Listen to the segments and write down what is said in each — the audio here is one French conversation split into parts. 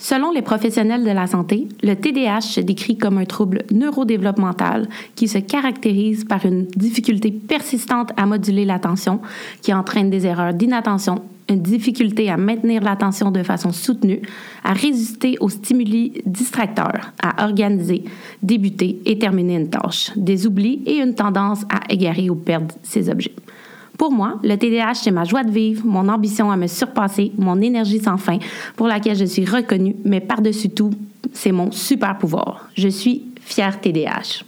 Selon les professionnels de la santé, le TDAH se décrit comme un trouble neurodéveloppemental qui se caractérise par une difficulté persistante à moduler l'attention, qui entraîne des erreurs d'inattention, une difficulté à maintenir l'attention de façon soutenue, à résister aux stimuli distracteurs, à organiser, débuter et terminer une tâche, des oublis et une tendance à égarer ou perdre ses objets. Pour moi, le TDAH, c'est ma joie de vivre, mon ambition à me surpasser, mon énergie sans fin, pour laquelle je suis reconnue, mais par-dessus tout, c'est mon super pouvoir. Je suis fière TDAH.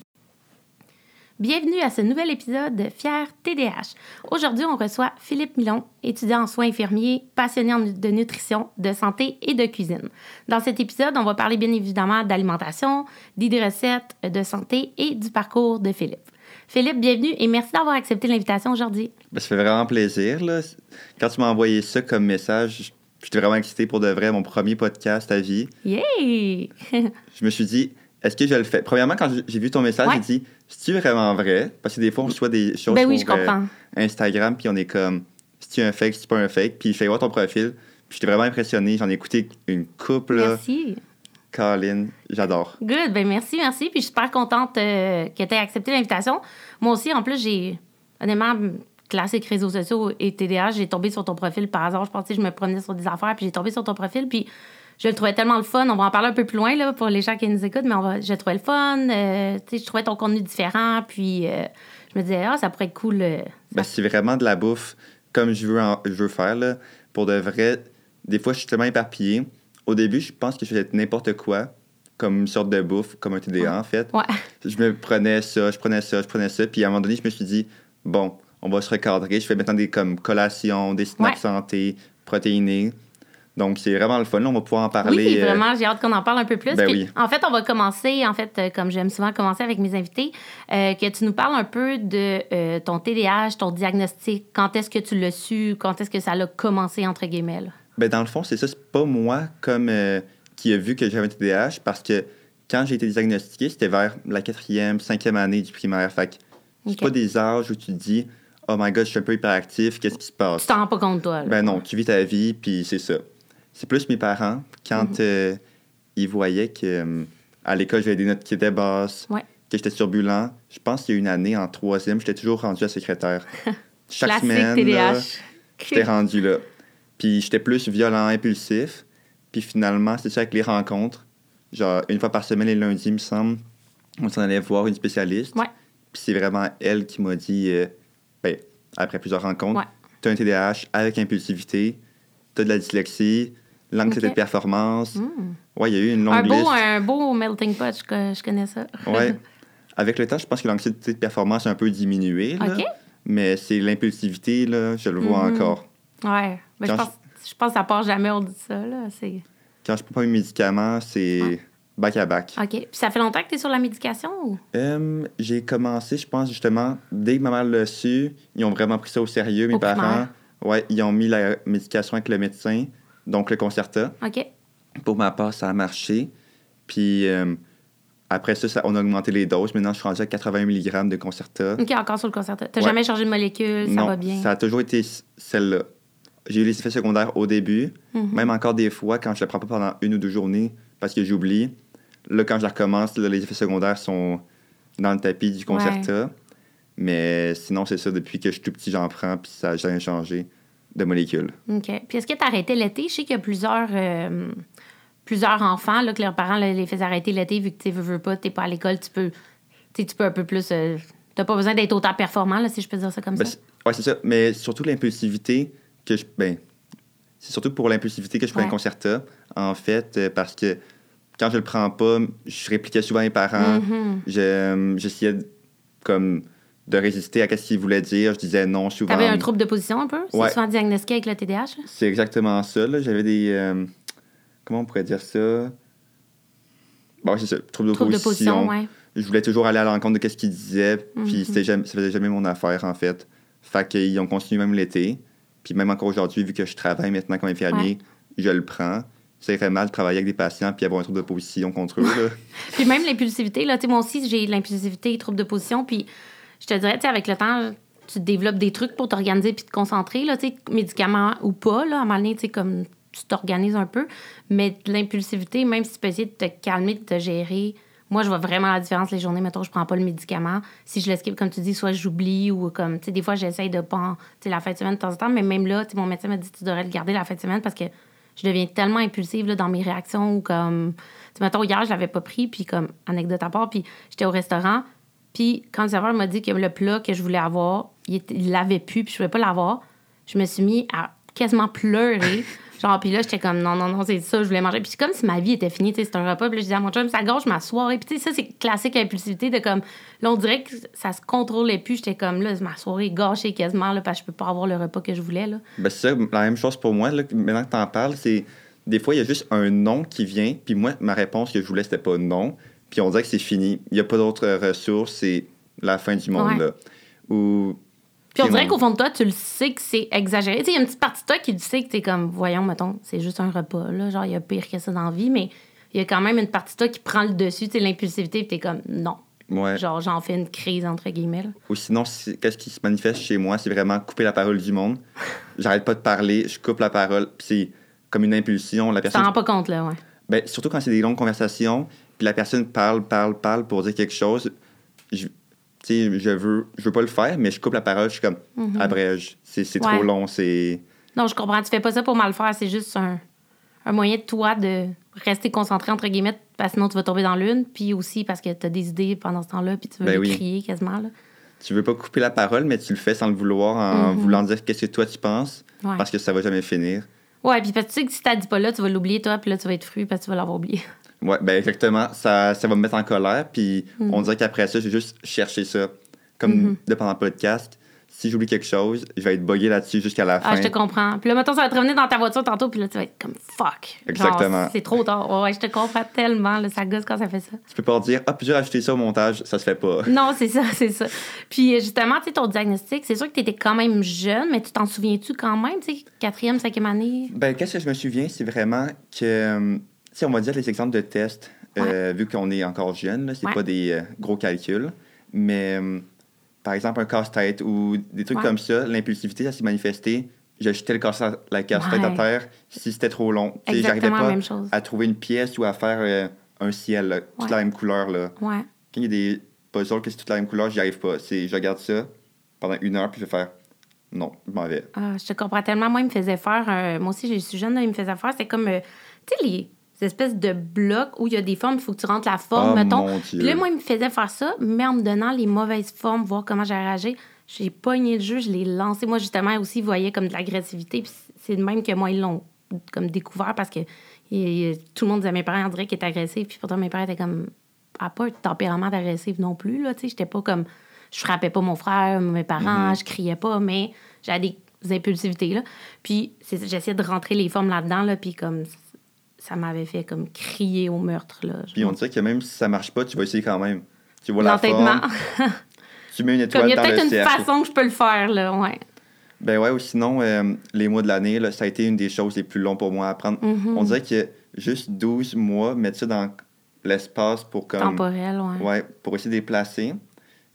Bienvenue à ce nouvel épisode de Fier TDH. Aujourd'hui, on reçoit Philippe Milon, étudiant en soins infirmiers, passionné de nutrition, de santé et de cuisine. Dans cet épisode, on va parler bien évidemment d'alimentation, d'idées recettes, de santé et du parcours de Philippe. Philippe, bienvenue et merci d'avoir accepté l'invitation aujourd'hui. Ben, ça fait vraiment plaisir. Quand tu m'as envoyé ça comme message, j'étais vraiment excité pour de vrai, mon premier podcast à vie. Yay! je me suis dit, est-ce que je le fais? Premièrement, quand j'ai vu ton message, j'ai dit, c'est-tu vraiment vrai? Parce que des fois, on reçoit des choses ben oui, sur euh, Instagram, puis on est comme, c'est-tu un fake, c'est pas un fake? Puis je fais voir ton profil, puis j'étais vraiment impressionné. J'en ai écouté une couple. Merci. Colin, j'adore. Good, ben merci, merci. Puis je suis super contente euh, que tu aies accepté l'invitation. Moi aussi, en plus, j'ai honnêtement classique réseaux sociaux et TDA, j'ai tombé sur ton profil par hasard. Je pensais que je me promenais sur des affaires, puis j'ai tombé sur ton profil, puis je le trouvais tellement le fun. On va en parler un peu plus loin là, pour les gens qui nous écoutent, mais on va, je le trouvais le fun. Euh, je trouvais ton contenu différent, puis euh, je me disais, ah, ça pourrait être cool. Ben, c'est vraiment de la bouffe comme je veux, je veux faire. Là. Pour de vrai, des fois, je suis tellement éparpillé au début, je pense que je faisais n'importe quoi, comme une sorte de bouffe, comme un TDA en fait. Ouais. Je me prenais ça, je prenais ça, je prenais ça. Puis à un moment donné, je me suis dit, bon, on va se recadrer. Je fais maintenant des comme collations, des snacks santé, protéinés. Donc, c'est vraiment le fun. on va pouvoir en parler. Oui, euh, vraiment, j'ai hâte qu'on en parle un peu plus. Ben oui. En fait, on va commencer, en fait, euh, comme j'aime souvent commencer avec mes invités, euh, que tu nous parles un peu de ton TDAH, ton diagnostic. Quand est-ce que tu l'as su? Quand est-ce que ça a commencé, entre guillemets? Ben, dans le fond, c'est ça. C'est pas moi comme euh, qui a vu que j'avais un TDAH parce que quand j'ai été diagnostiqué, c'était vers la quatrième, cinquième année du primaire. Fait que c'est pas des âges où tu te dis Oh my god, je suis un peu hyperactif, qu'est-ce qui se passe? Tu t'en rends pas compte, toi. Ben non, tu vis ta vie, puis c'est ça. C'est plus mes parents, quand mhm. euh, ils voyaient que euh, à l'école, j'avais des notes qui étaient basses, que j'étais turbulent. Je pense qu'il y a une année, en troisième, j'étais toujours rendu à secrétaire. Chaque semaine, j'étais rendu là. Puis j'étais plus violent, impulsif. Puis finalement, c'est ça avec les rencontres. Genre, une fois par semaine, les lundis, il me semble, on s'en allait voir une spécialiste. Ouais. Puis c'est vraiment elle qui m'a dit, euh, ben, après plusieurs rencontres, ouais. tu as un TDAH avec impulsivité, tu as de la dyslexie, l'anxiété de performance. Hmm. Ouais, il y a eu une longue un beau, liste. Un beau melting pot, je, je connais ça. ouais. Avec le temps, je pense que l'anxiété de performance a un peu diminué. Là, Mais c'est l'impulsivité, là, je le vois mm-hmm. encore. Ouais. Mais je, pense, je pense que ça part jamais, on dit ça. Là. Quand je prends pas mes médicaments, c'est bac à bac. OK. Puis ça fait longtemps que tu es sur la médication ou? j'ai commencé, je pense, justement, dès que ma mère l'a su, ils ont vraiment pris ça au sérieux, mes parents. Ouais, ils ont mis la médication avec le médecin, donc le Concerta. OK. Pour ma part, ça a marché. Puis après ça, on a augmenté les doses. Maintenant, je suis rendu à 80 mg de Concerta. OK, encore sur le Concerta. Tu n'as jamais changé de molécule, ça va bien? ça a toujours été celle-là. J'ai eu les effets secondaires au début, mhm. même encore des fois quand je ne le prends pas pendant une ou deux journées parce que j'oublie. Là, quand je recommence, les effets secondaires sont dans le tapis du Concerta. Mais sinon, c'est ça, depuis que je suis tout petit, j'en prends, puis ça n'a jamais changé de molécule. OK. Puis est-ce que tu as arrêté l'été? Je sais qu'il y a plusieurs, euh, plusieurs enfants là, que leurs parents les faisaient arrêter l'été vu que tu veux, veux pas, tu n'es pas à l'école, tu peux, tu peux un peu plus. Euh, tu n'as pas besoin d'être autant performant, là, si je peux dire ça comme ben, ça. Oui, c'est ça. Mais surtout l'impulsivité que je. Ben, c'est surtout pour l'impulsivité que je prends un concerta, en fait, euh, parce que quand je le prends pas, je répliquais souvent les parents. Mm-hmm. Euh, j'essayais comme de résister à ce qu'ils voulaient dire. Je disais non souvent. T'avais un trouble de position un peu? C'est souvent diagnostiqué avec le TDAH? C'est exactement ça. J'avais des... Euh, comment on pourrait dire ça? Bon, c'est ça. Trouble de trouble position. De position Je voulais toujours aller à l'encontre de ce qu'ils disaient, puis mm-hmm. jamais, ça faisait jamais mon affaire, en fait. Fait qu'ils ont continué même l'été. Puis même encore aujourd'hui, vu que je travaille maintenant comme infirmier, je le prends. C'est très mal de travailler avec des patients puis avoir un trouble de position contre eux. puis même l'impulsivité, là, moi aussi, j'ai l'impulsivité, trouble de position. Puis je te dirais, avec le temps, tu développes des trucs pour t'organiser puis te concentrer, là, médicaments ou pas. Là, à un moment donné, comme tu t'organises un peu. Mais l'impulsivité, même si tu peux essayer de te calmer, de te gérer, moi, je vois vraiment la différence les journées, mettons, je prends pas le médicament. Si je l'esquive, comme tu dis, soit j'oublie ou comme, tu sais, des fois, j'essaye de pas, tu sais, la fin de semaine de temps en temps, mais même là, tu sais, mon médecin m'a dit, tu devrais le garder la fin de semaine parce que je deviens tellement impulsive là, dans mes réactions ou comme, tu sais, mettons, hier, je l'avais pas pris, puis comme, anecdote à part, puis j'étais au restaurant, puis quand le serveur m'a dit que le plat que je voulais avoir, il l'avait plus, puis je pouvais pas l'avoir, je me suis mis à quasiment pleurer. Genre, puis là, j'étais comme, non, non, non, c'est ça, je voulais manger. Puis c'est comme si ma vie était finie, tu sais, c'est un repas. Puis là, je disais à mon chum, ça gorge ma soirée. Puis tu sais, ça, c'est classique impulsivité de comme, là, on dirait que ça se contrôlait plus. J'étais comme, là, ma soirée est gâchée quasiment, là, parce que je peux pas avoir le repas que je voulais, là. Ben, c'est ça, la même chose pour moi, là, maintenant que t'en parles, c'est, des fois, il y a juste un non qui vient. Puis moi, ma réponse que je voulais, c'était pas non. Puis on dirait que c'est fini. Il y a pas d'autres ressources, c'est la fin du monde, là. Ou puis on dirait qu'au fond de toi, tu le sais que c'est exagéré. Tu sais, il y a une petite partie de toi qui sait que t'es comme, voyons, mettons, c'est juste un repas, là. Genre, il y a pire que ça dans la vie, mais il y a quand même une partie de toi qui prend le dessus, tu sais, l'impulsivité, puis t'es comme, non. Ouais. Genre, j'en fais une crise, entre guillemets. Ou sinon, qu'est-ce qui se manifeste chez moi, c'est vraiment couper la parole du monde. J'arrête pas de parler, je coupe la parole, puis c'est comme une impulsion. La personne... T'en rends pas compte, là, ouais. Ben, surtout quand c'est des longues conversations, puis la personne parle, parle, parle pour dire quelque chose. Je sais, je veux, je veux pas le faire, mais je coupe la parole, je suis comme, mm abrège, c'est trop long, c'est... Non, je comprends, tu fais pas ça pour mal faire, c'est juste un, un, moyen de toi de rester concentré, entre guillemets, parce que sinon tu vas tomber dans l'une, puis aussi parce que tu as des idées pendant ce temps-là, puis tu veux ben crier quasiment, là. Tu veux pas couper la parole, mais tu le fais sans le vouloir, en mhm. voulant dire qu'est-ce que toi tu penses, parce que ça va jamais finir. Ouais, puis parce que tu sais que si t'as dit pas là, tu vas l'oublier, toi, puis là, tu vas être fru parce que tu vas l'avoir oublié. Oui, ben exactement. Ça, ça va me mettre en colère. Puis on mm. dirait qu'après ça, j'ai juste cherché ça. Comme mm -hmm. pendant le podcast, si j'oublie quelque chose, je vais être buggé là-dessus jusqu'à la fin. Ah, je te comprends. Puis là, mettons, ça va te revenir dans ta voiture tantôt, puis là, tu vas être comme fuck. Exactement. C'est trop tard. Ouais, je te comprends tellement. Là, ça gosse quand ça fait ça. Tu peux pas dire, ah, puis j'ai rajouté ça au montage, ça se fait pas. Non, c'est ça, c'est ça. Puis justement, tu sais, ton diagnostic, c'est sûr que tu étais quand même jeune, mais tu t'en souviens-tu quand même, tu sais, quatrième, cinquième année? Ben, qu'est-ce que je me souviens, c'est vraiment que, sais, on va dire les exemples de tests euh, vu qu'on est encore jeune, c'est pas des euh, gros calculs. Mais euh, par exemple, un casse-tête ou des trucs comme ça, l'impulsivité, ça s'est manifesté. J'ai jeté le casse la casse-tête à terre si c'était trop long. J'arrivais pas à trouver une pièce ou à faire un ciel, toute la même couleur. Là. Quand il y a des puzzles que c'est toute la même couleur, j'y arrive pas. Je regarde ça pendant une heure, puis je vais faire non, je m'en vais. Ah, je te comprends tellement. Moi, il me faisait faire. moi aussi, je suis jeune, il me faisait faire. C'est comme. tu sais, les espèce de bloc où il y a des formes, il faut que tu rentres la forme, oh, mettons. Puis là, moi, il me faisait faire ça, mais en me donnant les mauvaises formes, voir comment j'ai réagi. J'ai pogné le jeu, je l'ai lancé. Moi, justement, aussi, il voyait comme de l'agressivité. Puis c'est de même que moi, ils l'ont comme découvert parce que tout le monde disait mes parents, on dirait qu'ils étaient agressifs. Puis pourtant, mes parents étaient comme, à pas un tempérament d'agressif non plus, là. Tu sais, j'étais pas comme, je frappais pas mon frère, mes parents, mm-hmm. je criais pas, mais j'avais des impulsivités, là. Puis j'essayais de rentrer les formes là-dedans, là. Puis comme, ça m'avait fait comme crier au meurtre. Là. Puis on dirait que même si ça marche pas, tu vas essayer quand même. Tu vois la forme. tu mets une étoile Il y a peut-être une façon que je peux le faire, là, ouais. Ben ouais, ou sinon, euh, les mois de l'année, ça a été une des choses les plus longues pour moi à apprendre. Mm-hmm. On dirait que juste 12 mois, mettre ça dans l'espace pour comme... Temporel, ouais. Ouais, pour essayer de les placer.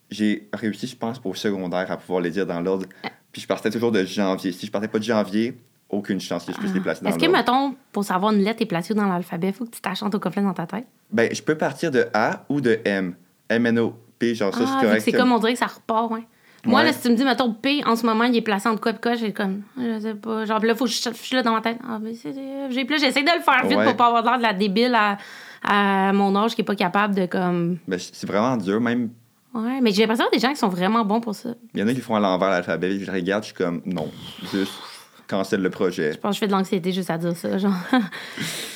J'ai réussi, je pense, pour le secondaire, à pouvoir les dire dans l'ordre. Euh. Puis je partais toujours de janvier. Si je partais pas de janvier, aucune chance que je puisse les placer dans Est-ce que, mettons, pour savoir une lettre est placée dans l'alphabet, il faut que tu t'achantes au complet dans ta tête? Ben, je peux partir de A ou de M. M-N-O-P, genre ça, c'est ah, correct. C'est comme on dirait que ça repart, ouais. Moi, là, si tu me dis, mettons, P, en ce moment, il est placé entre quoi et quoi, j'ai comme, je sais pas. Genre, là, faut que je, suis là dans ma tête. Ah, mais c'est. J'ai plus, j'essaie de le faire vite pour pas avoir l'air de la débile à, à, mon âge qui est pas capable de, comme. Ben, c'est vraiment dur, même. Ouais, mais j'ai l'impression des gens qui sont vraiment bons pour ça. Il y en a qui font à l'envers l'alphabet, je regarde, je suis comme, non. Juste cancelle le projet. Je pense que je fais de l'anxiété juste à dire ça. Genre.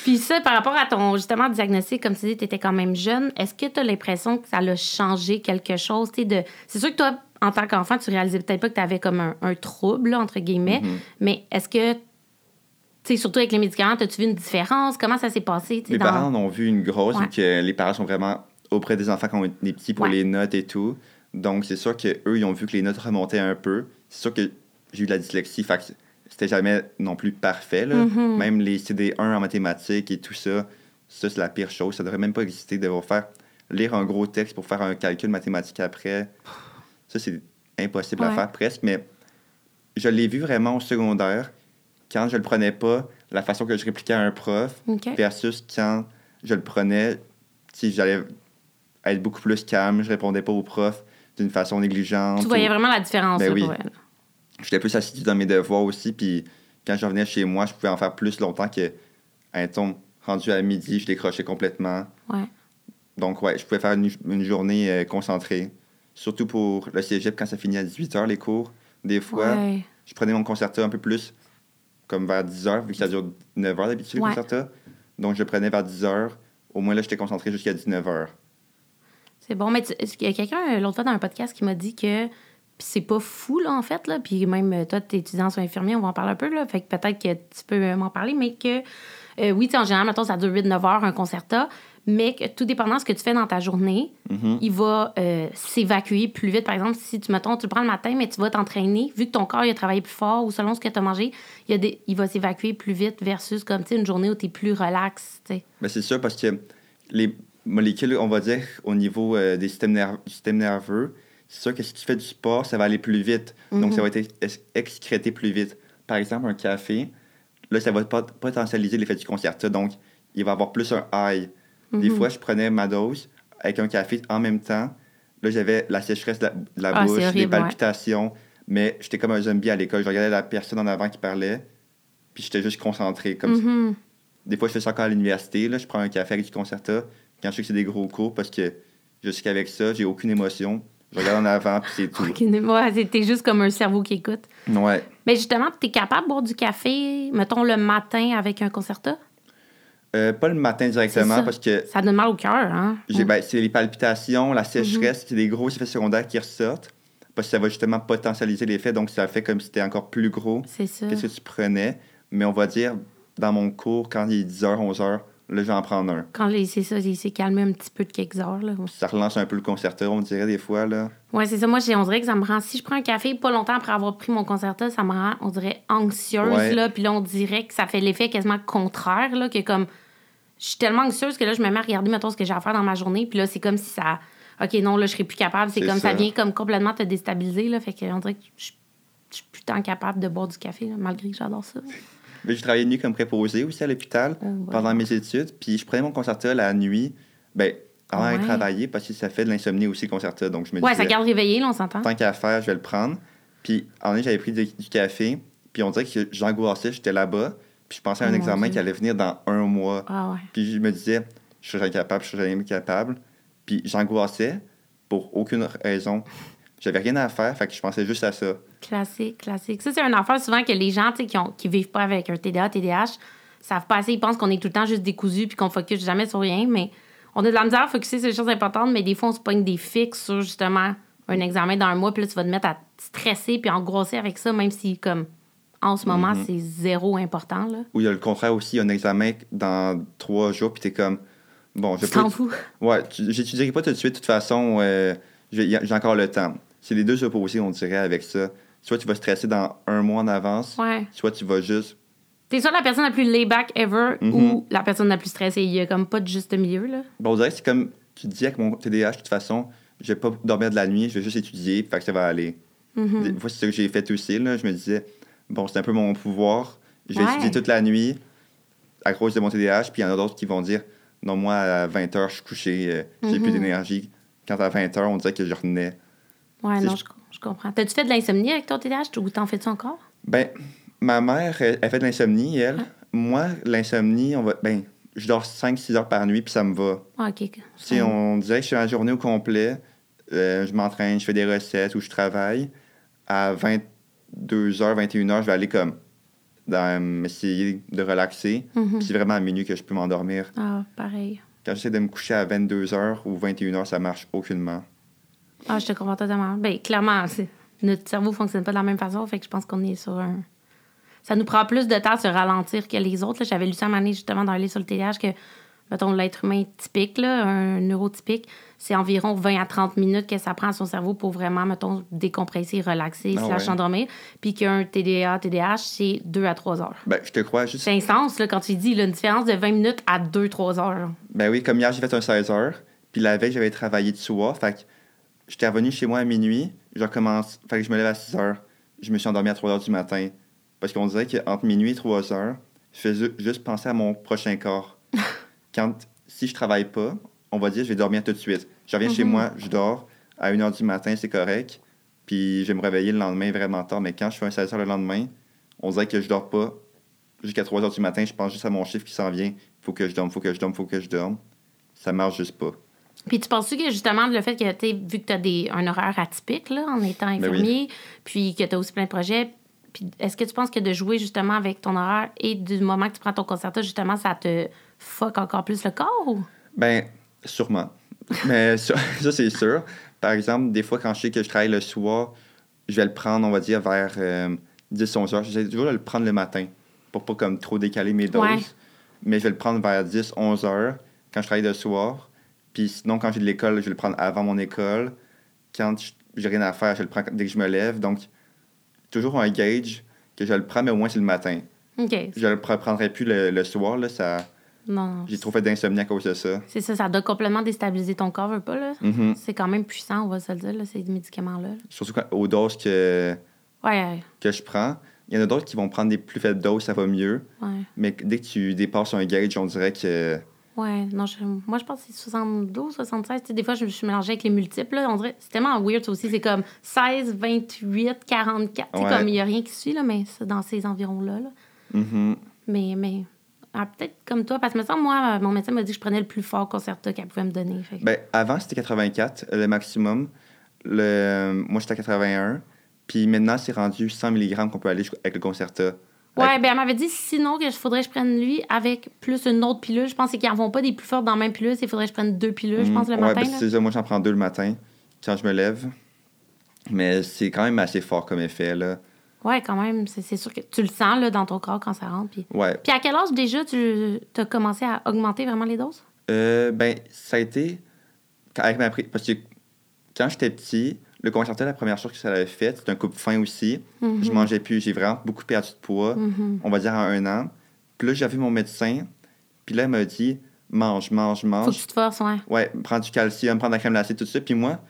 Puis ça, par rapport à ton justement diagnostic, comme tu dis, tu étais quand même jeune, est-ce que tu as l'impression que ça a changé quelque chose? De... C'est sûr que toi, en tant qu'enfant, tu réalisais peut-être pas que tu avais comme un, trouble, entre guillemets, mm-hmm. mais est-ce que sais, surtout avec les médicaments, as-tu vu une différence? Comment ça s'est passé? Les parents ont vu une grosse, que les parents sont vraiment auprès des enfants quand on est petits pour les notes et tout. Donc, c'est sûr qu'eux, ils ont vu que les notes remontaient un peu. C'est sûr que j'ai eu de la dyslexie. Fait c'était jamais non plus parfait. Là. Mm-hmm. Même les CD1 en mathématiques et tout ça, ça, c'est la pire chose. Ça devrait même pas exister de faire lire un gros texte pour faire un calcul mathématique après. Ça, c'est impossible à faire presque. Mais je l'ai vu vraiment au secondaire. Quand je le prenais pas, la façon que je répliquais à un prof versus quand je le prenais, si j'allais être beaucoup plus calme, je répondais pas au prof d'une façon négligente. Tu voyais vraiment la différence ben oui. pour elle. J'étais plus assidu dans mes devoirs aussi, puis quand je revenais chez moi, je pouvais en faire plus longtemps que, un ton rendu à midi, je décrochais complètement. Ouais. Donc, ouais, je pouvais faire une, journée euh, concentrée. Surtout pour le cégep, quand ça finit à 18h, les cours. Des fois, je prenais mon concerto un peu plus, comme vers 10h, vu que ça dure 9h d'habitude, le concerto. Donc, je prenais vers 10h. Au moins, là, j'étais concentré jusqu'à 19h. C'est bon, mais il y a quelqu'un, euh, l'autre fois, dans un podcast, qui m'a dit que c'est pas fou, là, en fait, là. Puis même, euh, toi, t'es étudiant sur infirmier, on va en parler un peu, là. Fait que peut-être que tu peux m'en parler, mais que, oui, en général, mettons, ça dure 8-9 heures, un concerto mais que tout dépendant de ce que tu fais dans ta journée, mm-hmm. il va euh, s'évacuer plus vite. Par exemple, si tu, mettons, tu le prends le matin, mais tu vas t'entraîner, vu que ton corps il a travaillé plus fort ou selon ce que tu as mangé, il, y a des, il va s'évacuer plus vite versus comme une journée où tu es plus relax. C'est sûr parce que les molécules, on va dire, au niveau euh, des systèmes nerveux, du système nerveux, c'est sûr que si tu fais du sport, ça va aller plus vite. Donc, ça mm-hmm. va être excrété plus vite. Par exemple, un café, là, ça va potentialiser l'effet du concerto. Donc, il va avoir plus un high. Des mhm. fois, je prenais ma dose avec un café en même temps. Là, j'avais la sécheresse de la, ah, bouche, des palpitations. Mais j'étais comme un zombie à l'école. Je regardais la personne en avant qui parlait, puis j'étais juste concentré. Comme mhm. Des fois, je fais ça encore à l'université. Là, je prends un café avec du concerta quand je sais que c'est des gros cours parce que je sais qu'avec ça, j'ai aucune émotion. Je regarde en avant, puis c'est tout. Ouais, c'était juste comme un cerveau qui écoute. Ouais. Mais justement, tu es capable de boire du café, mettons, le matin avec un concerta? Euh, pas le matin directement parce que. Ça donne mal au cœur, hein? Ben, c'est les palpitations, la sécheresse, c'est des gros effets secondaires qui ressortent parce que ça va justement potentialiser l'effet, donc ça fait comme si c'était encore plus gros C'est ça. que ce que tu prenais. Mais on va dire, dans mon cours, quand il est 10h, 11h, là, je vais en prendre un. Quand c'est ça, il s'est calmé un petit peu de quelques heures. Là. Ça relance un peu le concerteur, on dirait des fois. là. Oui, c'est ça. Moi, on dirait que ça me rend. Si je prends un café pas longtemps après avoir pris mon concerteur, ça me rend, on dirait, anxieuse. Là, puis là, on dirait que ça fait l'effet quasiment contraire, là, que comme je suis tellement anxieuse que là, je me mets à regarder, mettons, ce que j'ai à faire dans ma journée. Puis là, c'est comme si ça. OK, non, là, je serais plus capable. C'est comme ça. vient comme complètement te déstabiliser. Là, fait qu'on dirait que je, suis plus tant capable de boire du café, malgré que j'adore ça. Mais j'ai travaillé nuit comme préposé aussi à l'hôpital oh, pendant mes études. Puis je prenais mon concerta la nuit. Ben, avant de travailler, parce que ça fait de l'insomnie aussi, le concerta. Donc je me Ouais, ça garde réveillé, là, on s'entend. Tant qu'à faire, je vais le prendre. Puis en j'avais pris du, café. Puis on dirait que j'angoissais, j'étais là-bas. Puis je pensais à un oh examen qui allait venir dans un mois. Ah puis je me disais, je serais incapable, je serais jamais capable. Puis j'angoissais pour aucune raison. J'avais rien à faire, fait que je pensais juste à ça. Classique, classique. Ça, c'est un affaire souvent que les gens qui, ont, qui vivent pas avec un TDA, TDAH, savent pas assez. Ils pensent qu'on est tout le temps juste décousu puis qu'on focus jamais sur rien. Mais on a de la misère à focuser sur les choses importantes, mais des fois, on se pogne des fixes sur justement un examen dans un mois, puis là, tu vas te mettre à stresser puis angoisser avec ça, même si, comme, en ce moment, mhm. c'est zéro important. Là. Ou il y a le contraire aussi, il y a un examen dans trois jours, puis t'es comme, bon, je peux... t'en fous. Ouais, j'étudierai pas tout de suite, de toute façon, euh, j'ai encore le temps. C'est les deux opposés, on dirait, avec ça. Soit tu vas stresser dans un mois en avance, soit tu vas juste... T'es soit la personne la plus layback ever mhm. ou la personne la plus stressée. Il y a comme pas de juste milieu, là. Bon, on dirait que c'est comme, tu dis avec mon TDAH, de toute façon, je vais pas dormir de la nuit, je vais juste étudier, fait que ça va aller. Mm Des fois, c'est ce que j'ai fait aussi, là. Je me disais bon, c'est un peu mon pouvoir. Je vais étudier toute la nuit à cause de mon TDAH, puis il y en a d'autres qui vont dire non, moi, à 20 h, je suis couché, euh, j'ai plus mhm. d'énergie. Quand à 20 h, on dirait que je revenais. Ouais, non, je... comprends. T'as-tu fait de l'insomnie avec ton TDAH ou t'en fais-tu encore? Ben, ma mère, elle, fait de l'insomnie, elle. Moi, l'insomnie, on va. Ben, je dors 5-6 heures par nuit, puis ça me va. Ah, OK. Si on dirait que je suis la journée au complet, euh, je m'entraîne, je fais des recettes ou je travaille. À 20 2h, 21h, je vais aller comme dans, essayer de relaxer. Mhm. c'est vraiment à minuit que je peux m'endormir. Ah, pareil. Quand j'essaie de me coucher à 22h ou 21h, ça marche aucunement. Ah, je te comprends totalement. Ben, clairement, notre cerveau fonctionne pas de la même façon, fait que je pense qu'on est sur un. Ça nous prend plus de temps à se ralentir que les autres. J'avais lu ça à justement dans le sur le TDAH que mettons, l'être humain typique, là, un neurotypique, c'est environ 20 à 30 minutes que ça prend à son cerveau pour vraiment, mettons, décompresser, relaxer, ah slash endormir. Puis qu'un TDA, TDAH, c'est 2 à 3 heures. Ben, je te crois juste. C'est intense, là, quand tu dis, là, une différence de 20 minutes à 2-3 heures. Ben oui, comme hier, j'ai fait un 16 heures. Puis la veille, j'avais travaillé de soir. Fait que j'étais revenu chez moi à minuit. Je recommence. Fait que je me lève à 6 heures. Je me suis endormi à 3 heures du matin. Parce qu'on dirait qu'entre minuit et 3 heures, je fais juste penser à mon prochain corps. Quand, si je travaille pas, on va dire, je vais dormir tout de suite. Je reviens chez mhm. moi, je dors. À 1 h du matin, c'est correct. Puis je vais me réveiller le lendemain vraiment tard. Mais quand je fais un 16 h le lendemain, on dirait que je dors pas jusqu'à 3 h du matin. Je pense juste à mon chiffre qui s'en vient. Faut que je dorme, faut que je dorme, faut que je dorme. Ça marche juste pas. Puis tu penses que justement le fait que tu vu que tu as des, un horaire atypique là, en étant ben infirmier, puis que tu as aussi plein de projets, puis est-ce que tu penses que de jouer justement avec ton horaire et du moment que tu prends ton concerto, justement, ça te fuck encore plus le corps? Ou? Ben, sûrement. Mais ça, c'est sûr. Par exemple, des fois, quand je sais que je travaille le soir, je vais le prendre, on va dire, vers 10-11 euh, heures. J'essaie toujours de le prendre le matin pour pas comme trop décaler mes doses. Mais je vais le prendre vers 10-11 heures quand je travaille le soir. Puis sinon, quand j'ai de l'école, je vais le prendre avant mon école. Quand j'ai rien à faire, je le prends dès que je me lève. Donc, toujours un gauge que je le prends, mais au moins c'est le matin. OK. Je le prendrai plus le, soir, là, ça... Non. J'ai trop fait d'insomnie à cause de ça. C'est ça, ça doit complètement déstabiliser ton corps, pas, là. Mm-hmm. C'est quand même puissant, on va se le dire, là, ces médicaments-là. Surtout aux doses que, ouais. que je prends. Il y en a d'autres qui vont prendre des plus faibles doses, ça va mieux. Ouais. Mais dès que tu dépasses un gauge, on dirait que Ouais, non, moi je pense que c'est 72, 76. des fois, je me suis mélangée avec les multiples. On dirait, c'est tellement weird aussi. C'est comme 16, 28, 44. comme il n'y a rien qui suit, là, mais c'est dans ces environs-là. Là. Mm-hmm. Mais, mais ah, peut-être comme toi, parce que me semble, moi, mon médecin m'a dit que je prenais le plus fort concerto qu'elle pouvait me donner. Ben, avant, c'était 84, le maximum. Le, moi, j'étais à 81. Puis maintenant, c'est rendu 100 mg qu'on peut aller avec le concerta. Ouais, ben elle m'avait dit sinon qu'il faudrait que je prenne lui avec plus une autre pilule. Je pense qu'ils n'en vont pas des plus fortes dans la même pilule. Il faudrait que je prenne deux pilules, je pense, le matin. Ben, c'est ça. Moi, j'en prends deux le matin quand je me lève. Mais c'est quand même assez fort comme effet, là. Ouais, quand même. C'est sûr que tu le sens là, dans ton corps quand ça rentre. Puis, ouais. puis à quel âge déjà tu as commencé à augmenter vraiment les doses? Euh, ben, ça a été avec ma. Parce que quand j'étais petit, le concerto, la première chose que ça avait fait, c'était un coupe fin aussi. Je mhm. mangeais plus. J'ai vraiment beaucoup perdu de poids, mhm. on va dire en un an. Puis là, j'avais mon médecin. Puis là, il m'a dit mange, mange, mange. Faut que tu te forces, ouais. Ouais, prends du calcium, prends de la crème glacée, tout ça. Puis moi,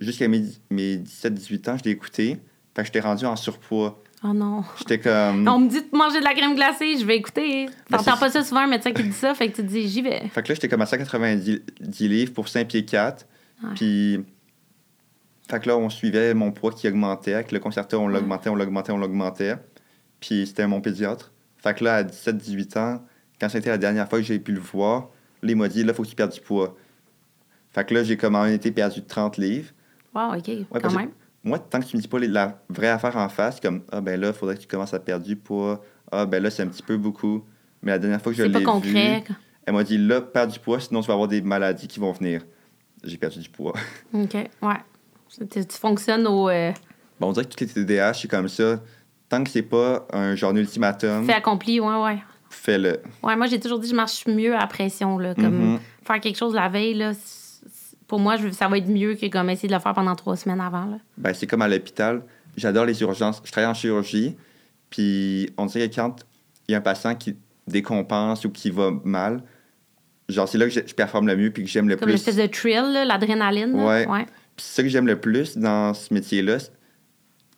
jusqu'à mes, mes 17-18 ans, je l'ai écouté. Fait que j'étais rendu en surpoids. Oh non. J'étais comme. On me dit de manger de la crème glacée, je vais écouter. Ben, T'entends pas ça souvent, un médecin qui dit ça, fait que tu te dis, j'y vais. Fait que là, j'étais comme à 190 livres pour 5 pieds 4. Puis fait que là, on suivait mon poids qui augmentait. Avec le concerto, on l'augmentait, on l'augmentait, on l'augmentait. Puis c'était mon pédiatre. Fait que là, à 17-18 ans, quand c'était la dernière fois que j'ai pu le voir, là, il m'a dit, là, il faut que tu perdes du poids. Fait que là, j'ai comme en été perdu 30 livres. Wow, OK, quand même. Moi, tant que tu me dis pas la vraie affaire en face, comme, ah ben là, il faudrait que tu commences à perdre du poids. Ah ben là, c'est un petit peu beaucoup. Mais la dernière fois que je l'ai vu, concret. elle m'a dit, là, perds du poids, sinon tu vas avoir des maladies qui vont venir. J'ai perdu du poids. OK, ouais. Tu, fonctionnes au. Euh, bon, on dirait que tous les TDAH, c'est comme ça. Tant que c'est pas un genre ultimatum. Fait accompli, ouais, ouais. Fais-le. Ouais, moi, j'ai toujours dit, je marche mieux à pression, là. Comme mm-hmm. faire quelque chose la veille, là. Pour moi, ça va être mieux que comme essayer de le faire pendant trois semaines avant, là. Ben, c'est comme à l'hôpital. J'adore les urgences. Je travaille en chirurgie. Puis on dirait que quand il y a un patient qui décompense ou qui va mal, genre, c'est là que je, performe le mieux puis que j'aime le plus. Comme l'espèce de thrill, l'adrénaline. Ouais. ouais. Puis ça que j'aime le plus dans ce métier-là.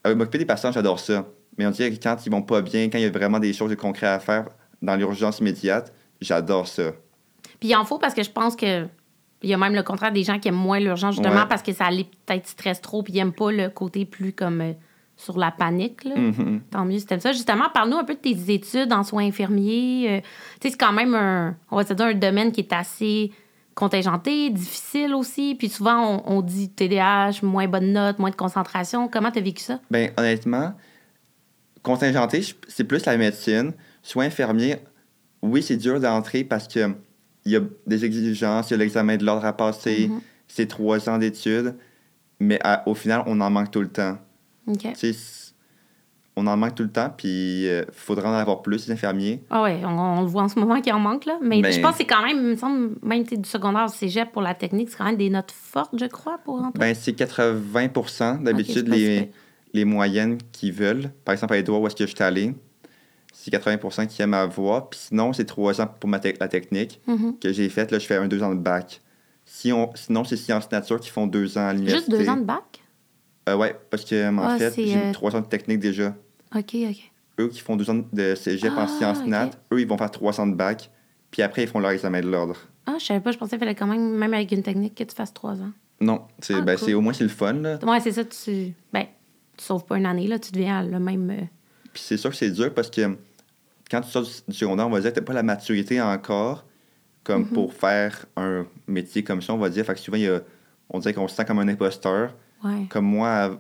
Avec m'occuper des patients, j'adore ça. Mais on dirait que quand ils vont pas bien, quand il y a vraiment des choses concrètes à faire dans l'urgence immédiate, j'adore ça. Puis il en faut parce que je pense que il y a même le contraire des gens qui aiment moins l'urgence, justement parce que ça les peut-être stresse trop, puis ils n'aiment pas le côté plus comme euh, sur la panique. Là. Mm-hmm. Tant mieux si ça. Justement, parle-nous un peu de tes études en soins infirmiers. Euh, tu sais, c'est quand même un, on va dire, un domaine qui est assez contingenté, difficile aussi. Puis souvent, on, dit TDAH, moins bonne note, moins de concentration. Comment tu as vécu ça? Bien, honnêtement, contingenté, c'est plus la médecine. Soit infirmier, oui, c'est dur d'entrer parce que il y a des exigences, il y a l'examen de l'ordre à passer, mm-hmm. c'est trois ans d'études, mais au final, on en manque tout le temps. OK on en manque tout le temps, puis il euh, faudrait en avoir plus, les infirmiers. Ah oui, on, le voit en ce moment qu'il en manque, là. Mais ben je pense que c'est quand même, il me semble, même du secondaire au cégep pour la technique, c'est quand même des notes fortes, je crois, pour rentrer. Ben, c'est 80% d'habitude, les, les moyennes qui veulent. Par exemple, à Edouard, où est-ce que je suis allé, c'est 80% qui aiment avoir. Puis sinon, c'est trois ans pour ma la technique mm-hmm. que j'ai faite. Là, je fais un deux ans de bac. Si on, sinon, c'est sciences nature qui font deux ans à l'université. Juste deux ans de bac? Euh, oui, parce que, en ah, fait, j'ai euh, trois ans de technique déjà. OK, OK. eux qui font deux ans de cégep en ah, sciences nat, eux, ils vont faire trois ans de bac, puis après, ils font leur examen de l'ordre. Ah, je savais pas, je pensais qu'il fallait quand même, même avec une technique, que tu fasses trois ans. Non, c'est ah, ben, au moins c'est le fun. Là. Ouais, c'est ça, tu. Ben, tu sauves pas une année, là, tu deviens le même. Euh, puis c'est sûr que c'est dur parce que quand tu sors du secondaire, on va dire que tu pas la maturité encore comme mm-hmm. pour faire un métier comme ça, on va dire. Fait que souvent, y a, on dirait qu'on se sent comme un imposteur. Comme moi, à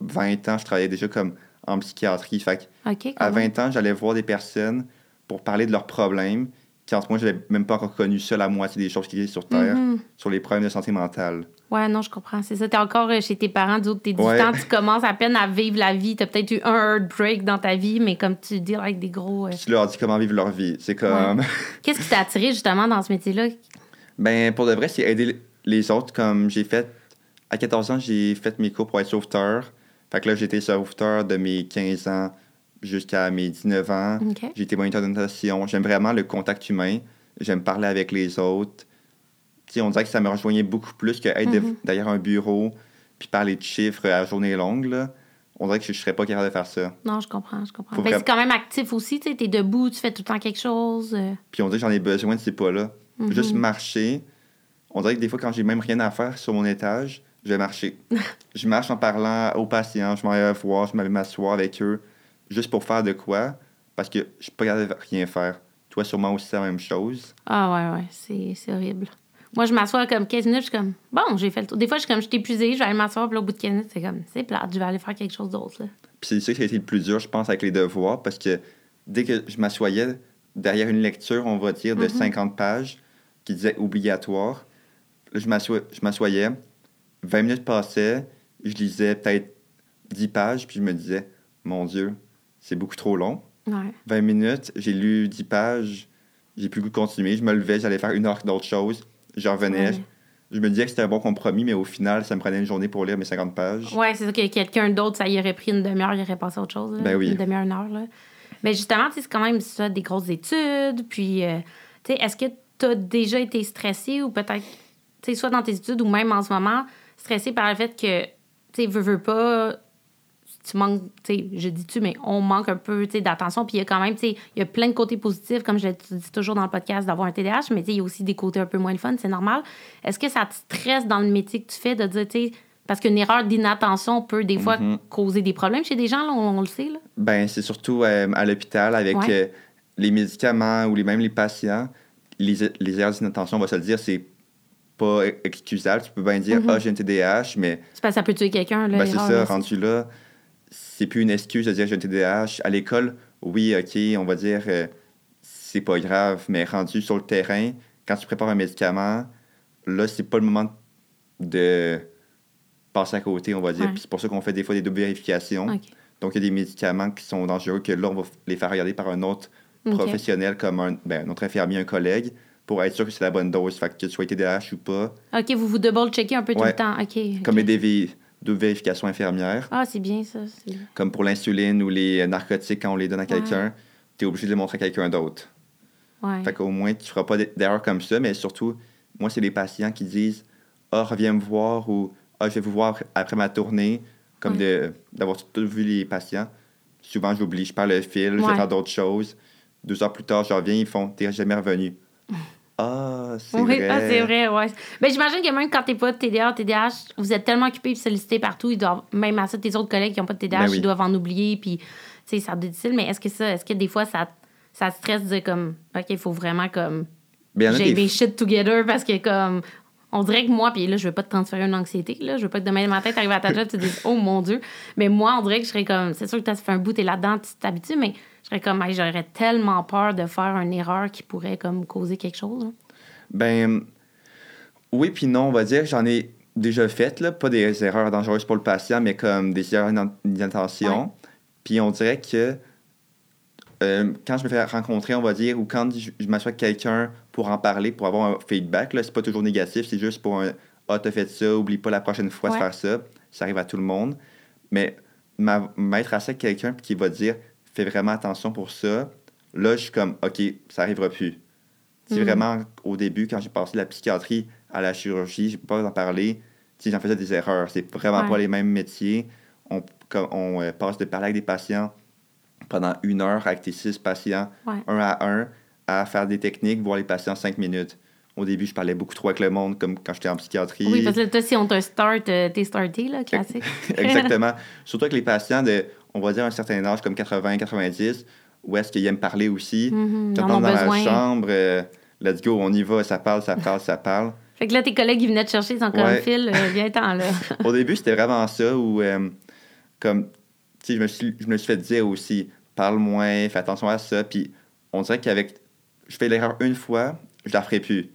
20 ans, je travaillais déjà comme en psychiatrie. Fait à 20 ans, j'allais voir des personnes pour parler de leurs problèmes. Quand moi, je n'avais même pas encore connu ça, la moitié des choses qui existent sur Terre, mm-hmm. sur les problèmes de santé mentale. Ouais, non, je comprends. C'est ça. T'es encore euh, chez tes parents, du t'es 18 ans, tu commences à peine à vivre la vie. T'as peut-être eu un heartbreak dans ta vie, mais comme tu dis, avec des gros. Euh, tu leur dis comment vivre leur vie. C'est comme. Qu'est-ce qui t'a attiré justement dans ce métier-là? Ben, pour de vrai, c'est aider les autres. Comme j'ai fait. À 14 ans, j'ai fait mes cours pour être sauveteur. Fait que là, j'étais sauveteur de mes 15 ans jusqu'à mes 19 ans. J'ai été moniteur de natation. J'aime vraiment le contact humain. J'aime parler avec les autres on dirait que ça me rejoignait beaucoup plus que être mm-hmm. derrière un bureau puis parler de chiffres à journée longue. Là. On dirait que je ne serais pas capable de faire ça. Non, je comprends, je comprends. Mais c'est quand même actif aussi, tu es debout, tu fais tout le temps quelque chose. Euh. Puis on dirait que j'en ai besoin de ces pas-là. Juste marcher. On dirait que des fois, quand j'ai même rien à faire sur mon étage, je vais marcher. je marche en parlant aux patients, je m'en vais voir, je m'en m'asseoir avec eux, juste pour faire de quoi, parce que je suis pas capable de rien faire. Toi, sûrement aussi la même chose. Ah ouais, ouais, c'est horrible. Moi, je m'assois comme 15 minutes, je suis comme, bon, j'ai fait le tour. Des fois, je suis comme, je suis épuisée, je vais aller m'asseoir, puis au bout de 15 minutes, c'est comme, c'est plate, je vais aller faire quelque chose d'autre. Puis c'est ça qui a été le plus dur, je pense, avec les devoirs, parce que dès que je m'assoyais derrière une lecture, on va dire, de 50 mm-hmm. pages, qui disait obligatoire, là, je m'assoyais, 20 minutes passaient, je lisais peut-être 10 pages, puis je me disais, mon Dieu, c'est beaucoup trop long. 20 minutes, j'ai lu 10 pages, j'ai plus le goût de continuer, je me levais, j'allais faire une heure d'autre chose J'en revenais. Je me disais que c'était un bon compromis, mais au final, ça me prenait une journée pour lire mes 50 pages. Ouais, c'est ça que quelqu'un d'autre, ça y aurait pris une demi-heure, il aurait passé à autre chose. Ben oui. Une demi-heure, une heure. Là. Mais justement, c'est quand même ça, des grosses études. Puis, euh, tu sais, est-ce que tu as déjà été stressé ou peut-être, tu sais, soit dans tes études ou même en ce moment, stressé par le fait que, tu sais, veux, veux pas, tu manques, tu sais, je dis tu, mais on manque un peu, tu sais, d'attention. Puis il y a quand même, tu sais, il y a plein de côtés positifs, comme je le dis toujours dans le podcast, d'avoir un TDAH, mais tu sais, il y a aussi des côtés un peu moins fun, c'est normal. Est-ce que ça te stresse dans le métier que tu fais de dire, tu sais, parce qu'une erreur d'inattention peut des fois mm-hmm. causer des problèmes chez des gens, là, on, le sait, là? Ben, c'est surtout euh, à l'hôpital avec euh, les médicaments ou les, même les patients. Les, les erreurs d'inattention, on va se le dire, c'est pas excusable. Tu peux bien dire, mm-hmm. ah, j'ai un TDAH, mais. C'est parce que ça peut tuer quelqu'un, là. Ben, c'est ça, rendu là c'est plus une excuse de dire j'ai un TDAH. À l'école, oui, OK, on va dire euh, c'est pas grave, mais rendu sur le terrain, quand tu prépares un médicament, là, c'est pas le moment de passer à côté, on va dire. c'est pour ça qu'on fait des fois des doubles vérifications. Donc, il y a des médicaments qui sont dangereux que là, on va les faire regarder par un autre professionnel comme un, ben, un autre infirmier, un collègue, pour être sûr que c'est la bonne dose, fait que tu sois TDAH ou pas. OK, vous vous double-checkez un peu tout le temps. OK. Comme des, de vérification infirmière. Ah, c'est bien ça. Comme pour l'insuline ou les narcotiques, quand on les donne à quelqu'un, tu es obligé de les montrer à quelqu'un d'autre. Ouais. Fait qu'au moins, tu feras pas d'erreur comme ça, mais surtout, moi, c'est les patients qui disent Ah, reviens me voir ou Ah, je vais vous voir après ma tournée, comme d'avoir tout vu les patients. Souvent, j'oublie, je parle le fil, je vais faire d'autres choses. Deux heures plus tard, je reviens, ils font T'es jamais revenu. Ah, c'est oui, ah, vrai. c'est vrai, ouais. Mais j'imagine que même quand t'es pas de TDA, TDAH, vous êtes tellement occupé et sollicité partout, ils doivent, même à ça, tes autres collègues qui n'ont pas de TDAH, ben ils doivent en oublier, puis, tu sais, ça difficile. Mais est-ce que ça, est-ce que des fois, ça, ça stresse de comme, OK, il faut vraiment comme. Ben, j'ai mes shit together parce que, comme, on dirait que moi, puis là, je veux pas te transférer une anxiété, là. Je veux pas que demain ma tête arrive à ta job, tu te dises, oh mon Dieu. Mais moi, on dirait que je serais comme, c'est sûr que tu as fait un bout, t'es là-dedans, tu t'habitues, mais serais comme, j'aurais tellement peur de faire une erreur qui pourrait, comme, causer quelque chose. Ben, oui, puis non, on va dire, j'en ai déjà fait, là, pas des erreurs dangereuses pour le patient, mais comme des erreurs d'intention. Puis on dirait que euh, quand je me fais rencontrer, on va dire, ou quand je, m'assois avec quelqu'un pour en parler, pour avoir un feedback, là, c'est pas toujours négatif, c'est juste pour un Ah, t'as fait ça, oublie pas la prochaine fois de faire ça. Ça arrive à tout le monde. Mais m'être assis avec quelqu'un qui va dire Fais vraiment attention pour ça, là, je suis comme OK, ça arrivera plus. C'est mm. vraiment au début, quand j'ai passé de la psychiatrie à la chirurgie, je peux pas en parler, j'en faisais des erreurs. C'est vraiment pas les mêmes métiers. On, on euh, passe de parler avec des patients pendant une heure avec tes six patients, un à un, à faire des techniques, voir les patients cinq minutes. Au début, je parlais beaucoup trop avec le monde, comme quand j'étais en psychiatrie. Oui, parce que toi, si on te start, euh, t'es starté, là, classique. Exactement. Surtout avec les patients de, on va dire, un certain âge, comme 80, 90, où est-ce qu'ils aiment parler aussi. Mm -hmm. dans la chambre, euh, let's go, on y va, ça parle, ça parle, ça parle. Fait que là, tes collègues, ils venaient te chercher, ils sont comme fil, euh, viens-t'en là. Au début, c'était vraiment ça, où, comme, tu sais, je, me suis, je me suis fait dire aussi, parle moins, fais attention à ça. Puis on dirait qu'avec. Je fais l'erreur une fois, je la ferai plus.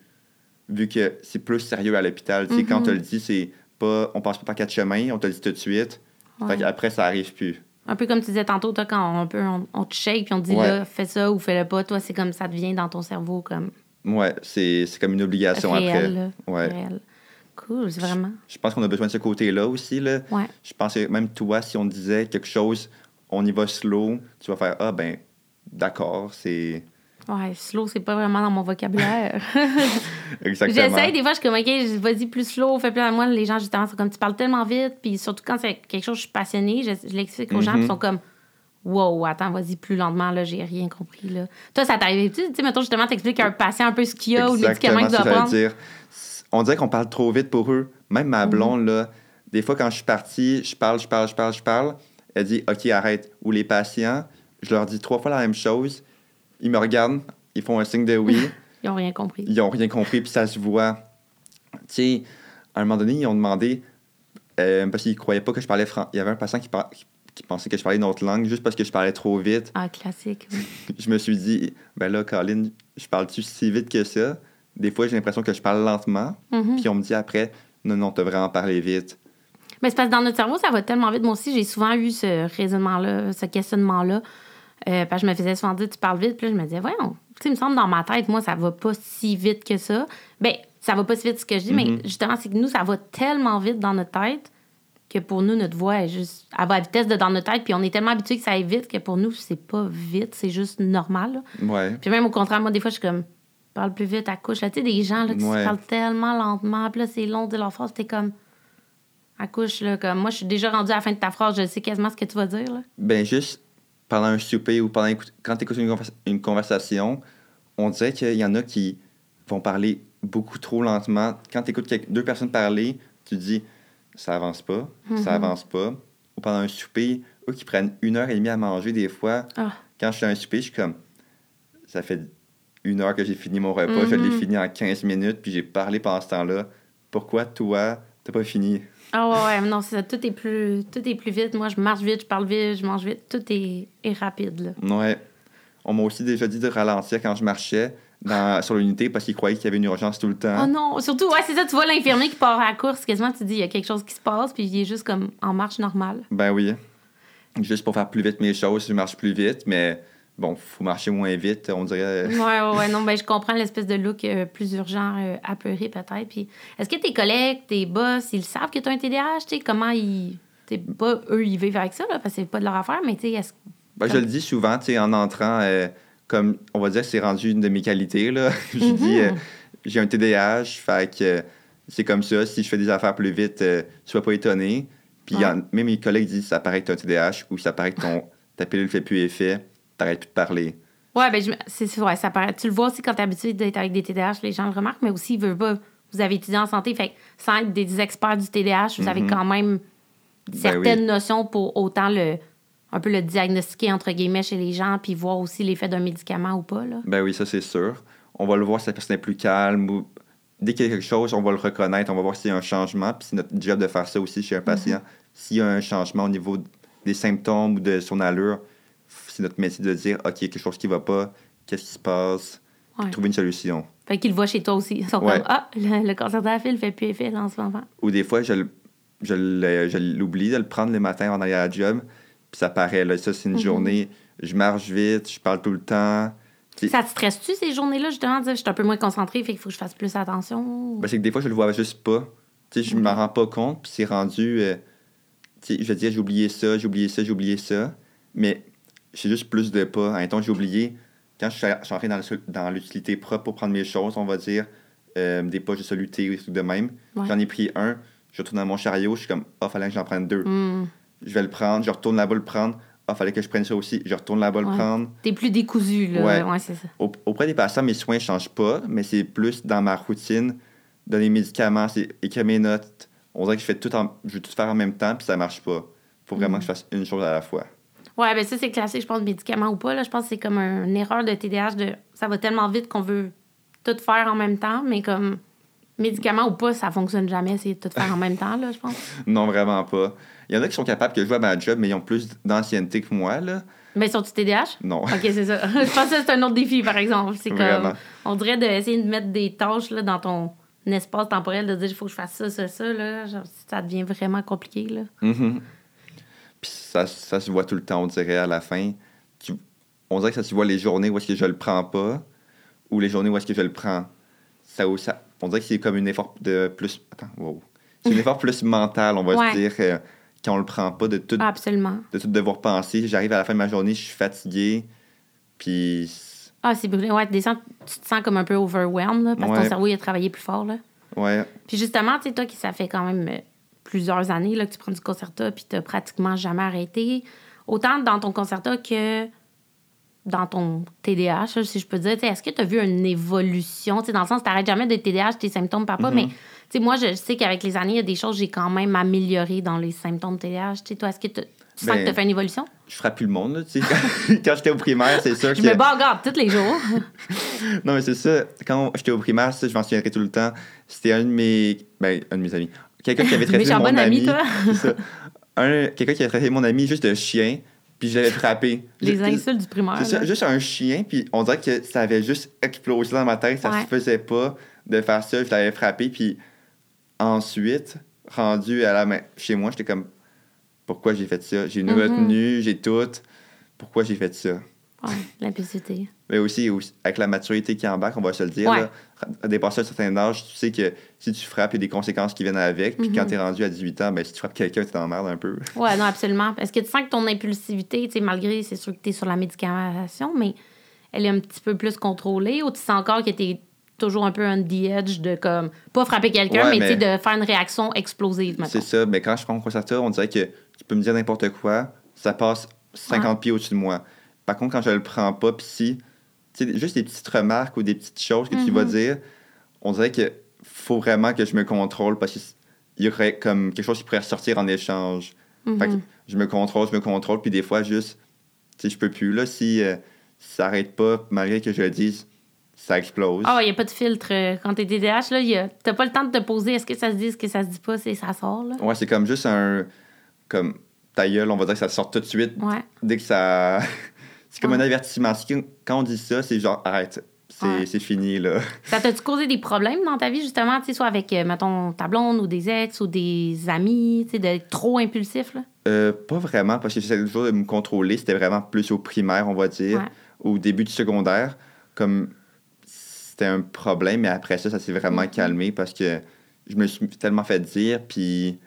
Vu que c'est plus sérieux à l'hôpital. Tu sais, quand on te le dit, c'est pas. On passe pas par quatre chemins, on te le dit tout de suite. Fait qu'après, ça arrive plus. Un peu comme tu disais tantôt, toi, quand on, peut, on, te shake puis on te dit là, fais ça ou fais-le pas, toi, c'est comme ça devient dans ton cerveau comme. Ouais, c'est comme une obligation Réel, après. Ouais. Réel. Cool, c'est vraiment. Je, pense qu'on a besoin de ce côté-là aussi. Là. Ouais. Je pense que même toi, si on disait quelque chose, on y va slow, tu vas faire Ah, ben, d'accord, c'est. Ouais, slow, c'est pas vraiment dans mon vocabulaire. Exactement. J'essaie, des fois, je suis comme, OK, vas-y plus slow, fais plus à moi. Les gens, justement, sont comme, tu parles tellement vite. Puis surtout quand c'est quelque chose, je suis passionnée, je, l'explique aux gens, puis ils sont comme, wow, attends, vas-y plus lentement, là, j'ai rien compris, là. Toi, ça t'arrive, tu sais, mettons, justement, t'expliques à un patient un peu ce qu'il y a ou le médicament qu'il doit prendre. Dire. On dirait qu'on parle trop vite pour eux. Même ma mhm. blonde, là, des fois, quand je suis partie, je parle, je parle, je parle, je parle. Elle dit, OK, arrête. Ou les patients, je leur dis trois fois la même chose. Ils me regardent, ils font un signe de oui. ils n'ont rien compris. Ils n'ont rien compris, puis ça se voit. Tu sais, à un moment donné, ils ont demandé, euh, parce qu'ils ne croyaient pas que je parlais français. Il y avait un patient qui, qui, pensait que je parlais une autre langue juste parce que je parlais trop vite. Ah, classique. je me suis dit, ben là, Colin, je parle-tu si vite que ça? Des fois, j'ai l'impression que je parle lentement. Mm-hmm. Puis on me dit après, non, non, tu as vraiment parlé vite. Mais c'est parce que dans notre cerveau, ça va tellement vite. Moi aussi, j'ai souvent eu ce raisonnement-là, ce questionnement-là. Euh, parce que je me faisais souvent dire, tu parles vite. Puis là, je me disais, voyons, tu sais, il me semble dans ma tête, moi, ça va pas si vite que ça. Bien, ça va pas si vite ce que je dis, mais mm-hmm. justement, c'est que nous, ça va tellement vite dans notre tête que pour nous, notre voix est juste. Elle va à vitesse de dans notre tête, puis on est tellement habitué que ça aille vite que pour nous, c'est pas vite, c'est juste normal. Ouais. Puis même au contraire, moi, des fois, je suis comme, parle plus vite à couche. Tu sais, des gens là, qui se parlent tellement lentement, puis là, c'est long de leur phrase, t'es comme à couche, là, comme moi, je suis déjà rendue à la fin de ta phrase, je sais quasiment ce que tu vas dire. Là. Ben, juste pendant un souper ou pendant quand tu écoutes une, conversation, on dirait qu'il y en a qui vont parler beaucoup trop lentement. Quand tu écoutes deux personnes parler, tu dis ça avance pas, ça mm-hmm. avance pas. Ou pendant un souper, eux qui prennent une heure et demie à manger des fois, ah. quand je fais un souper, je suis comme ça fait une heure que j'ai fini mon repas, je l'ai mm-hmm. fini en 15 minutes, puis j'ai parlé pendant ce temps-là. Pourquoi toi, t'as pas fini? Ah ouais, ouais, non, ça. Tout est, plus, tout est plus vite. Moi, je marche vite, je parle vite, je mange vite. Tout est, est rapide, là. Ouais. On m'a aussi déjà dit de ralentir quand je marchais dans, sur l'unité parce qu'ils croyaient qu'il y avait une urgence tout le temps. Oh non, surtout, ouais, c'est ça, tu vois l'infirmier qui part à la course, quasiment, tu dis, il y a quelque chose qui se passe, puis il est juste comme en marche normale. Ben oui. Juste pour faire plus vite mes choses, je marche plus vite, mais bon, faut marcher moins vite, on dirait. Oui, ouais, ouais, non, ben je comprends l'espèce de look euh, plus urgent, euh, apeuré peut-être. Puis, est-ce que tes collègues, tes boss, ils savent que tu as un TDAH, tu sais, comment ils. T'sais, pas eux, ils vivent avec ça, là, parce que c'est pas de leur affaire, mais tu sais, est-ce. Ben, je le dis souvent, tu sais, en entrant, euh, comme on va dire, c'est rendu une de mes qualités, là. je dis, mm-hmm. j'ai un TDAH, fait que c'est comme ça, si je fais des affaires plus vite, sois pas étonné. Puis, même mes collègues disent, ça paraît que tu as un TDAH ou ça paraît que ton, ta pilule fait plus effet t'arrêtes plus de parler. Ouais, ben, c'est vrai, ça paraît. Tu le vois aussi quand t'es habitué d'être avec des TDAH, les gens le remarquent, mais aussi, ils veulent pas. Vous avez étudié en santé, fait sans être des experts du TDAH, vous avez mm-hmm. quand même ben certaines notions pour autant le un peu le diagnostiquer entre guillemets chez les gens, puis voir aussi l'effet d'un médicament ou pas. Là. Ben oui, ça c'est sûr. On va le voir si la personne est plus calme ou dès qu'il y a quelque chose, on va le reconnaître, on va voir s'il y a un changement, puis c'est notre job de faire ça aussi chez un patient. Mm-hmm. S'il y a un changement au niveau des symptômes ou de son allure, c'est notre métier de dire, OK, quelque chose qui va pas, qu'est-ce qui se passe, trouver une solution. Fait qu'ils le voient chez toi aussi. Ils sont comme, ah, le, cancer de la file fait plus effet en ce moment. Ou des fois, je, je, l'oublie de le prendre le matin en allant à la job, puis ça paraît, là, ça, c'est une mhm. journée, je marche vite, je parle tout le temps. Ça te stresse-tu ces journées-là, justement, dire, je suis un peu moins concentré, fait qu'il faut que je fasse plus attention? Ben, c'est que des fois, je le vois juste pas. Tu sais, je m'en rends pas compte, puis c'est rendu. Euh, tu sais, je veux dire, j'ai oublié ça, j'ai oublié ça, j'ai oublié ça. Mais j'ai juste plus de pas. Temps, j'ai oublié, quand je suis, entré dans l'utilité propre pour prendre mes choses, on va dire, euh, des poches de soluté ou de même, j'en ai pris un, je retourne dans mon chariot, je suis comme, ah, oh, fallait que j'en prenne deux. Hmm. Je vais le prendre, je retourne là-bas le prendre. ah, fallait que je prenne ça aussi. Je retourne là-bas le prendre. T'es plus décousu, là. Ouais, c'est ça. auprès des patients, mes soins ne changent pas, mais c'est plus dans ma routine. Donner des médicaments, c'est écrire mes notes. On dirait que je fais tout en... je veux tout faire en même temps, puis ça marche pas. faut vraiment mm. que je fasse une chose à la fois. Ouais, ben ça, c'est classique, je pense, médicaments ou pas. Là. Je pense que c'est comme une erreur de TDAH. De... Ça va tellement vite qu'on veut tout faire en même temps, mais comme médicaments ou pas, ça fonctionne jamais, essayer de tout faire en même temps, là, je pense. non, vraiment pas. Il y en a qui sont capables que je vois à ma job, mais ils ont plus d'ancienneté que moi, là. Mais sont-ils TDAH? Non. OK, c'est ça. je pense que c'est un autre défi, par exemple. C'est comme... On dirait d'essayer de mettre des tâches là, dans ton espace temporel, de dire, il faut que je fasse ça, ça, ça, là. Genre, ça devient vraiment compliqué, là. Mm-hmm. Puis ça, ça se voit tout le temps, on dirait, à la fin. On dirait que ça se voit les journées où est-ce que je le prends pas ou les journées où est-ce que je le prends. Ça, ça, on dirait que c'est comme un effort de plus... Attends, wow. C'est un effort plus mental, on va se dire, euh, quand on le prend pas, de tout, Absolument. de tout devoir penser. J'arrive à la fin de ma journée, je suis fatigué, puis... Ah, c'est brûlé. Ouais, tu te sens comme un peu overwhelmed, là, parce que ton cerveau, il a travaillé plus fort, là. Ouais. Puis justement, tu sais, toi, qui ça fait quand même euh, plusieurs années là, que tu prends du concerta, puis tu pratiquement jamais arrêté, autant dans ton concerta que dans ton TDAH, si je peux dire, est-ce que tu as vu une évolution? dans le sens, tu n'arrêtes jamais de TDAH, tes symptômes, papa, mm-hmm. mais moi, je sais qu'avec les années, il y a des choses que j'ai quand même améliorées dans les symptômes de TDAH. toi, est-ce que tu sens que tu as ben, fait une évolution? Je frappe plus le monde. Là, quand, quand j'étais au primaire, c'est sûr que. Je me bats garde tous les jours. non, mais c'est ça. Quand j'étais au primaire, ça, je m'en souviendrai tout le temps. C'était un de mes. Ben, un de mes amis. Quelqu'un qui avait traité mon bon ami. toi. Quelqu'un qui avait traité mon ami juste de chien puis je l'avais frappé. Les insultes du primaire. Juste un chien, puis on dirait que ça avait juste explosé dans ma tête, ça se faisait pas de faire ça, je l'avais frappé, puis ensuite, rendu à la main, chez moi, j'étais comme, pourquoi j'ai fait ça? J'ai une mm-hmm. retenue, j'ai tout, pourquoi j'ai fait ça? Ouais, l'impulsivité. Mais aussi, avec la maturité qui embarque, on va se le dire, là, dépasser un certain âge, tu sais que si tu frappes, il y a des conséquences qui viennent avec. Puis quand mhm. tu es rendu à 18 ans, ben, si tu frappes quelqu'un, tu t'en merdes un peu. Oui, non, absolument. Est-ce que tu sens que ton impulsivité, malgré, c'est sûr que tu es sur la médication, mais elle est un petit peu plus contrôlée ou tu sens encore que tu es toujours un peu on the edge de comme pas frapper quelqu'un mais, mais... de faire une réaction explosive c'est ça mais quand je prends un ça on dirait que tu peux me dire n'importe quoi ça passe 50 pieds au-dessus de moi par contre, quand je le prends pas, puis si, juste des petites remarques ou des petites choses que tu vas mhm. dire, on dirait qu'il faut vraiment que je me contrôle parce qu'il y aurait comme quelque chose qui pourrait ressortir en échange. Fait que mhm. je me contrôle, je me contrôle, puis des fois, juste, tu sais, je peux plus. Là, si, euh, ça arrête pas, malgré que je le dise, ça explose. Ah, il n'y a pas de filtre. Euh, quand t'es TDAH, là, tu n'as pas le temps de te poser est-ce que ça se dit, est-ce que ça se dit pas, c'est ça sort. Là. Ouais, c'est comme juste un. Comme ta gueule, on va dire que ça sort tout de suite. Ouais. Dès que ça. C'est comme un avertissement. Quand on dit ça, c'est genre, arrête, c'est fini, là. Ça t'a-tu causé des problèmes dans ta vie, justement, tu sais, soit avec, euh, mettons, ta blonde ou des ex ou des amis, tu sais, d'être trop impulsif, là? Euh, pas vraiment, parce que j'essayais toujours de me contrôler. C'était vraiment plus au primaire, on va dire, au début du secondaire. Comme c'était un problème, mais après ça, ça s'est vraiment mm-hmm. calmé parce que je me suis tellement fait dire, puis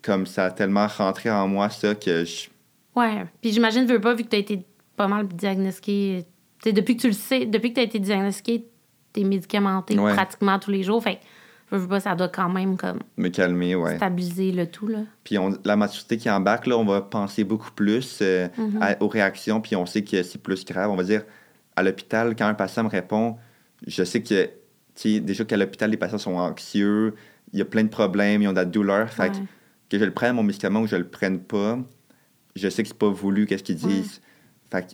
comme ça a tellement rentré en moi, ça, que je Ouais. Puis j'imagine, veux pas, vu que tu as été pas mal diagnostiqué. depuis que tu le sais, depuis que tu as été diagnostiqué, tu es médicamenté pratiquement tous les jours. Fait que, veux pas, ça doit quand même comme. Me calmer, ouais. Stabiliser le tout, là. Puis on, la maturité qui embarque, là, on va penser beaucoup plus euh, mm-hmm. aux réactions, puis on sait que c'est plus grave. On va dire, à l'hôpital, quand un patient me répond, je sais que, tu déjà qu'à l'hôpital, les patients sont anxieux, il y a plein de problèmes, ils ont de la douleur. Fait que, que je le prenne, mon médicament, ou je le prenne pas, je sais que c'est pas voulu, qu'est-ce qu'ils disent. Fait que...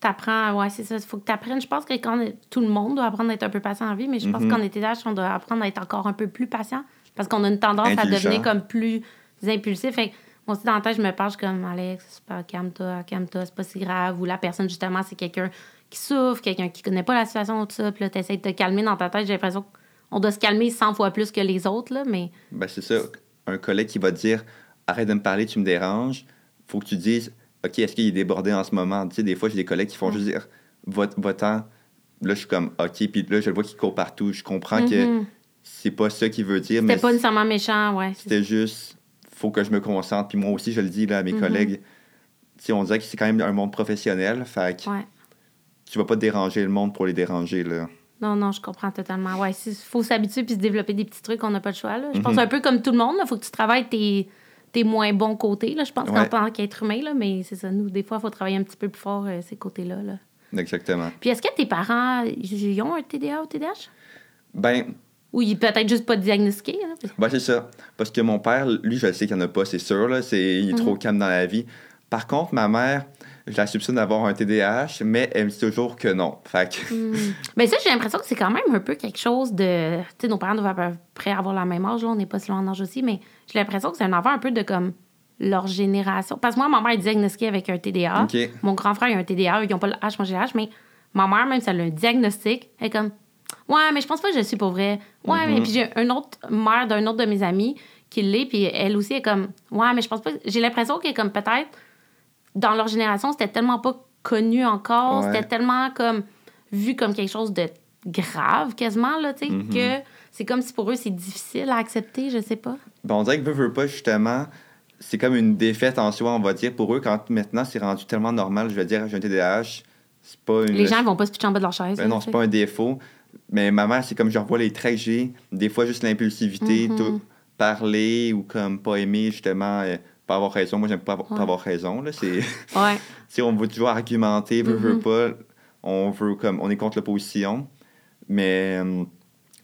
T'apprends, ouais, c'est ça. Il faut que tu apprennes. Je pense que quand tout le monde doit apprendre à être un peu patient en vie, mais je pense mhm. qu'en était on doit apprendre à être encore un peu plus patient parce qu'on a une tendance à devenir comme plus impulsif. Fait moi aussi, dans la tête, je me parle comme Alex, calme-toi, calme-toi, c'est pas si grave. Ou la personne, justement, c'est quelqu'un qui souffre, quelqu'un qui connaît pas la situation, tout ça. Puis là, t'essaies de te calmer dans ta tête. J'ai l'impression qu'on doit se calmer 100 fois plus que les autres, là, mais... Ben, c'est ça. Un collègue qui va te dire Arrête de me parler, tu me déranges faut que tu dises, OK, est-ce qu'il est débordé en ce moment? Tu sais, des fois, j'ai des collègues qui font juste dire, va-t'en. Là, je suis comme, OK, puis là, je le vois qu'il court partout. Je comprends que mm-hmm. c'est pas ça qu'il veut dire. C'était pas nécessairement méchant, ouais. C'était juste, faut que je me concentre. Puis moi aussi, je le dis là, à mes mm-hmm. collègues. Tu sais, on dirait que c'est quand même un monde professionnel. Fait que tu vas pas déranger le monde pour les déranger, là. Non, non, je comprends totalement. Ouais, il faut s'habituer puis se développer des petits trucs, on n'a pas le choix. Là. Je pense mm-hmm. un peu comme tout le monde, il faut que tu travailles tes tes moins bons côtés, là, je pense, en tant qu'être humain, là, mais c'est ça, nous, des fois, il faut travailler un petit peu plus fort euh, ces côtés-là. Là. Exactement. Puis est-ce que tes parents, ils ont un TDA ou TDAH? Ben. Ou il peut-être juste pas diagnostiqué. Hein? Ben, c'est ça. Parce que mon père, lui, je sais qu'il n'y en a pas, c'est sûr. Là. C'est, il est trop mhm. calme dans la vie. Par contre, ma mère, je la soupçonne d'avoir un TDAH, mais elle me dit toujours que non. Fait que... Hmm. Mais ça, j'ai l'impression que c'est quand même un peu quelque chose de. Tu sais, nos parents doivent à peu près avoir la même âge, là, on n'est pas si loin en âge aussi, mais j'ai l'impression que c'est un enfant un peu de comme leur génération. Parce que moi, ma mère est diagnostiquée avec un TDA. Mon grand frère a un TDA, ils n'ont pas le H, moi j'ai mais ma mère, même si elle a un diagnostic, elle est comme Ouais, mais je pense pas que je suis pour vrai. Ouais, mais mm-hmm. puis j'ai une autre mère d'un autre de mes amis qui l'est, puis elle aussi est comme Ouais, mais je pense pas. J'ai l'impression qu'elle est comme peut-être dans leur génération, c'était tellement pas connu encore, c'était tellement comme vu comme quelque chose de grave quasiment, là, tu sais, mm-hmm. que c'est comme si pour eux, c'est difficile à accepter, je sais pas. Ben, on dirait que veut, veut pas, justement, c'est comme une défaite en soi, on va dire, pour eux, quand maintenant c'est rendu tellement normal, je vais dire, j'ai un TDAH, c'est pas une... Les gens vont pas se pitcher en bas de leur chaise. Ben non, c'est pas un défaut. Mais ma mère, c'est comme je revois les traits que j'ai, des fois juste l'impulsivité, mm-hmm. tout, parler ou comme pas aimer, justement, euh, pas avoir raison. Moi, j'aime pas, pas, avoir raison. Là. C'est... ouais. si on veut toujours argumenter, veut, veut mm-hmm. pas, on veut comme, on est contre l'opposition. Mais euh,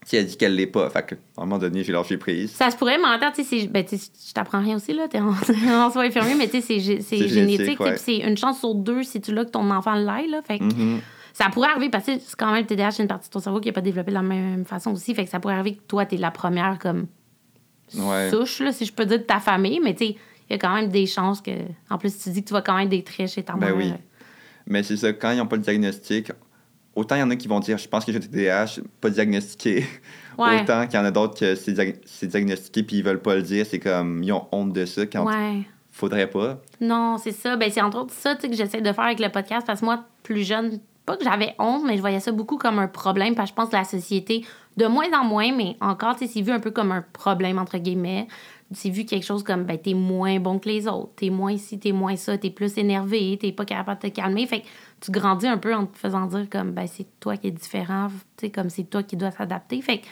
si elle dit qu'elle l'est pas, fait à un moment donné, j'ai lâché prise. Ça se pourrait mentir, tu sais, ben, je t'apprends rien aussi, là, en, en soins infirmier, mais tu sais, c'est, génétique, c'est une chance sur deux si tu l'as que ton enfant l'aille, là, fait mm-hmm. Ça pourrait arriver parce que c'est quand même le TDAH, c'est une partie de ton cerveau qui n'est pas développée de la même façon aussi. Fait que ça pourrait arriver que toi, tu es la première comme souche, là, si je peux dire, de ta famille. Mais tu sais, il y a quand même des chances que. En plus, tu dis que tu vas quand même des traits chez ta ben mère. oui. Mais c'est ça, quand ils n'ont pas le diagnostic, autant il y en a qui vont dire je pense que j'ai TDAH, pas diagnostiqué. Autant qu'il y en a d'autres que c'est, diagnostiqué puis ils veulent pas le dire. C'est comme, ils ont honte de ça quand ouais. faudrait pas. Non, c'est ça. Ben, c'est entre autres ça que j'essaie de faire avec le podcast parce que moi, plus jeune, pas que j'avais honte, mais je voyais ça beaucoup comme un problème parce que je pense que la société, de moins en moins, mais encore, c'est vu un peu comme un problème, entre guillemets c'est vu quelque chose comme ben t'es moins bon que les autres, t'es moins ci, t'es moins ça, t'es plus énervé, t'es pas capable de te calmer. Fait que tu grandis un peu en te faisant dire comme ben c'est toi qui es différent, tu comme c'est toi qui dois s'adapter. Fait que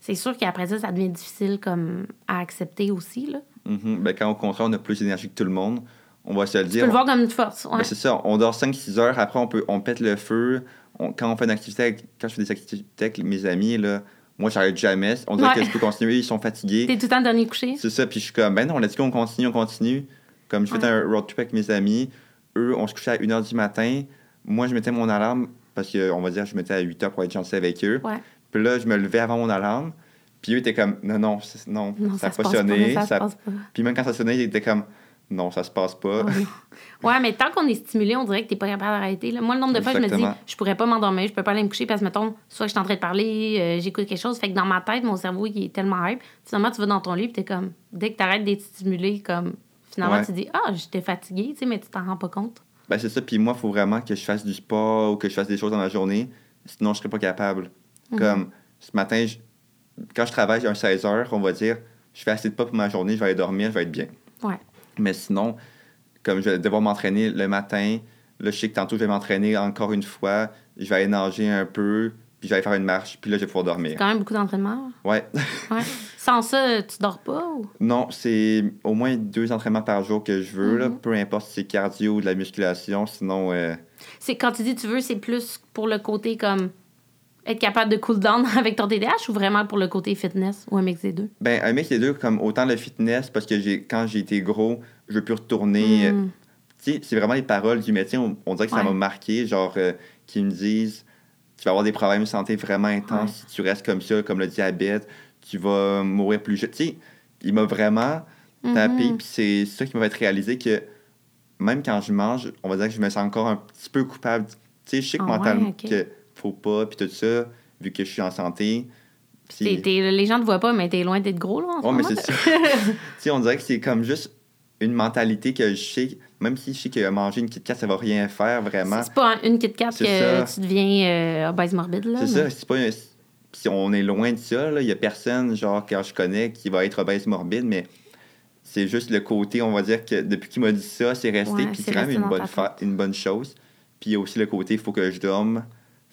c'est sûr qu'après ça, ça devient difficile comme à accepter aussi. Là. Mm-hmm. ben, quand au contraire, on a plus d'énergie que tout le monde, on va se le dire. Tu peux le voir comme une force. Ben, c'est ça, on dort 5-6 heures, après on peut on pète le feu. quand on fait une activité, quand je fais des activités avec mes amis, là, moi, j'arrête jamais. On dirait que je peux continuer. Ils sont fatigués. T'es tout le temps dernier couché. C'est ça. Puis je suis comme, ben non, on a dit qu'on continue, on continue. Comme je fais un road trip avec mes amis. Eux, on se couchait à 1h du matin. Moi, je mettais mon alarme parce qu'on va dire, je mettais à 8h pour être gentil avec eux. Ouais. Puis là, je me levais avant mon alarme. Puis eux étaient comme, non, non, non, ça n'a pas sonné. Ça, Puis même quand ça sonnait, ils étaient comme, non, ça se passe pas. ouais, mais tant qu'on est stimulé, on dirait que t'es pas capable d'arrêter. Moi, le nombre de fois, je me dis, je pourrais pas m'endormir, je peux pas aller me coucher parce que, mettons, soit je suis en train de parler, euh, j'écoute quelque chose. Fait que dans ma tête, mon cerveau, il est tellement hype. Finalement, tu vas dans ton lit, t'es comme, dès que t'arrêtes d'être stimulé, comme, finalement, tu dis, ah, j'étais fatigué, tu sais, mais tu t'en rends pas compte. Ben, c'est ça. Puis moi, il faut vraiment que je fasse du sport ou que je fasse des choses dans la journée. Sinon, je serais pas capable. Mhm. Comme, ce matin, quand je travaille un 16 heures, on va dire, je fais assez de pas pour ma journée, je vais aller dormir, je vais être bien. Ouais. Mais sinon, comme je vais devoir m'entraîner le matin, là, je sais que tantôt, je vais m'entraîner encore une fois, je vais aller nager un peu, puis je vais aller faire une marche, puis là, je vais pouvoir dormir. C'est quand même beaucoup d'entraînement. Ouais. ouais. Sans ça, tu dors pas? Ou? Non, c'est au moins deux entraînements par jour que je veux, là, mm-hmm. peu importe si c'est cardio ou de la musculation, sinon... Euh, c'est Quand tu dis tu veux, c'est plus pour le côté comme être capable de cool down avec ton TDAH ou vraiment pour le côté fitness ou un mix des deux? Ben, un mix des deux, comme autant le fitness, parce que j'ai quand j'ai été gros, je veux plus retourner. Tu sais, c'est vraiment les paroles du métier, on, dirait que ça m'a marqué, genre, euh, qui me disent tu vas avoir des problèmes de santé vraiment intenses si tu restes comme ça, comme le diabète, tu vas mourir plus jeune. Tu sais, il m'a vraiment tapé, mm-hmm. puis c'est ça qui m'a fait réaliser que même quand je mange, on va dire que je me sens encore un petit peu coupable. Tu sais, je sais que ah mentalement, que faut pas, puis tout ça, vu que je suis en santé. les gens te voient pas, mais t'es loin d'être gros, là, en oh, mais c'est ça. on dirait que c'est comme juste une mentalité que je sais, même si je sais que manger une Kit Kat, ça va rien faire vraiment. C'est pas une Kit Kat que tu deviens euh, obèse morbide, là. C'est ça, c'est pas Si on est loin de ça, il y a personne, genre, quand je connais, qui va être obèse morbide, mais c'est juste le côté, on va dire que depuis qu'il m'a dit ça, c'est resté, puis c'est quand même une bonne, une bonne chose. Puis il y a aussi le côté, il faut que je dorme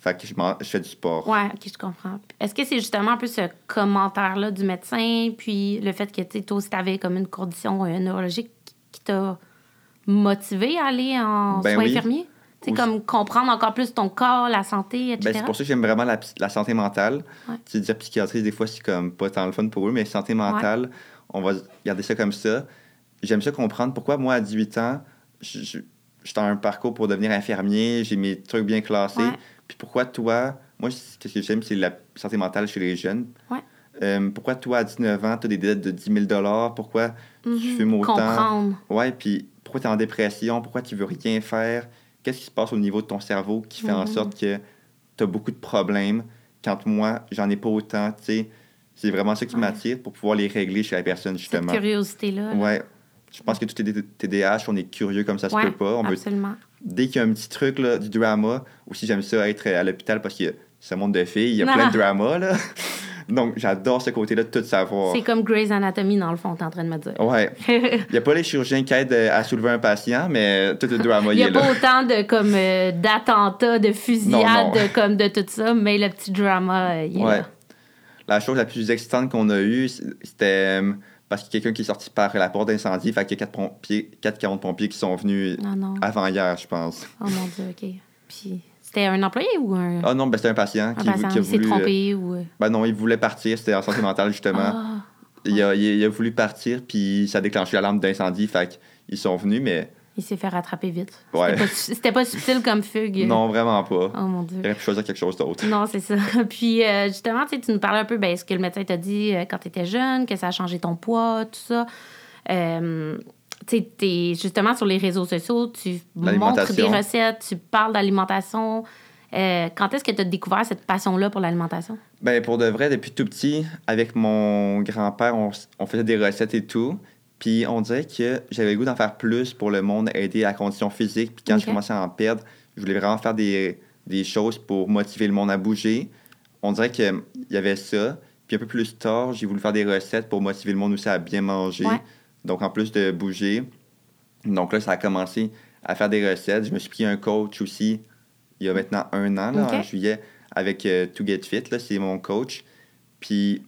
Fait que je, je fais du sport. Ouais, ok, je comprends. Est-ce que c'est justement un peu ce commentaire-là du médecin, puis le fait que toi aussi, tu avais comme une condition euh, neurologique qui t'a motivé à aller en ben soins infirmiers? C'est comme comprendre encore plus ton corps, la santé, etc. Ben, c'est pour ça que j'aime vraiment la, la, santé mentale. Ouais. Tu dire psychiatrie, des fois, c'est comme pas tant le fun pour eux, mais santé mentale, on va garder ça comme ça. J'aime ça comprendre pourquoi, moi, à 18 ans, je, j'étais en un parcours pour devenir infirmier, j'ai mes trucs bien classés. Puis pourquoi toi, moi, ce que j'aime, c'est la santé mentale chez les jeunes. Ouais. Euh, pourquoi toi, à 19 ans, tu as des dettes de 10 000 Pourquoi tu mhm. fumes autant? Comprendre. Ouais, puis pourquoi tu es en dépression? Pourquoi tu veux rien faire? Qu'est-ce qui se passe au niveau de ton cerveau qui fait en mhm. sorte que tu as beaucoup de problèmes quand moi, j'en ai pas autant, tu sais? C'est vraiment ça qui m'attire pour pouvoir les régler chez la personne, justement. Cette curiosité-là. Ouais. Je pense que tout est TDAH, on est curieux comme ça se peut pas. On absolument. Dès qu'il y a un petit truc, là, du drama, aussi j'aime ça être à l'hôpital parce que c'est un monde de filles, il y a plein de drama, là. Donc, j'adore ce côté-là de tout savoir. C'est comme Grey's Anatomy, dans le fond, t'es en train de me dire. Ouais. Il n'y a pas les chirurgiens qui aident à soulever un patient, mais tout le drama, il y a pas autant de, comme, euh, d'attentats, de fusillades, comme de tout ça, mais le petit drama, euh, il est ouais. La chose la plus excitante qu'on a eue, c'était euh, parce qu'il y a quelqu'un qui est sorti par la porte d'incendie. Fait qu'il y a quatre, pompiers, quatre 40 pompiers qui sont venus avant hier, je pense. Oh mon Dieu, OK. Puis c'était un employé ou un. Ah non, ben, c'était un patient qui, qui a voulu. s'est trompé ou. Euh, ben non, il voulait partir. C'était en santé mentale, justement. Ah. Il, a, il, a, voulu partir, puis ça a déclenché l'alarme d'incendie. Fait qu'ils sont venus, mais il s'est fait rattraper vite. Ouais. C'était pas, pas, subtil comme fugue. Non, vraiment pas. Oh mon Dieu. Il aurait pu choisir quelque chose d'autre. Non, c'est ça. Puis euh, justement, tu nous parlais un peu ben, ce que le médecin t'a dit euh, quand tu étais jeune, que ça a changé ton poids, tout ça. Euh, tu sais, justement sur les réseaux sociaux, tu montres des recettes, tu parles d'alimentation. quand est-ce que tu as découvert cette passion-là pour l'alimentation? Ben pour de vrai, depuis tout petit, avec mon grand-père, on, on faisait des recettes et tout. Puis on dirait que j'avais le goût d'en faire plus pour le monde, aider à la condition physique. Puis quand je commençais à en perdre, je voulais vraiment faire des, des, choses pour motiver le monde à bouger. On dirait qu'il y avait ça. Puis un peu plus tard, j'ai voulu faire des recettes pour motiver le monde aussi à bien manger. Donc en plus de bouger. Donc là, ça a commencé à faire des recettes. Je me suis pris un coach aussi il y a maintenant un an, là, en juillet, avec euh, To Get Fit. C'est mon coach. Puis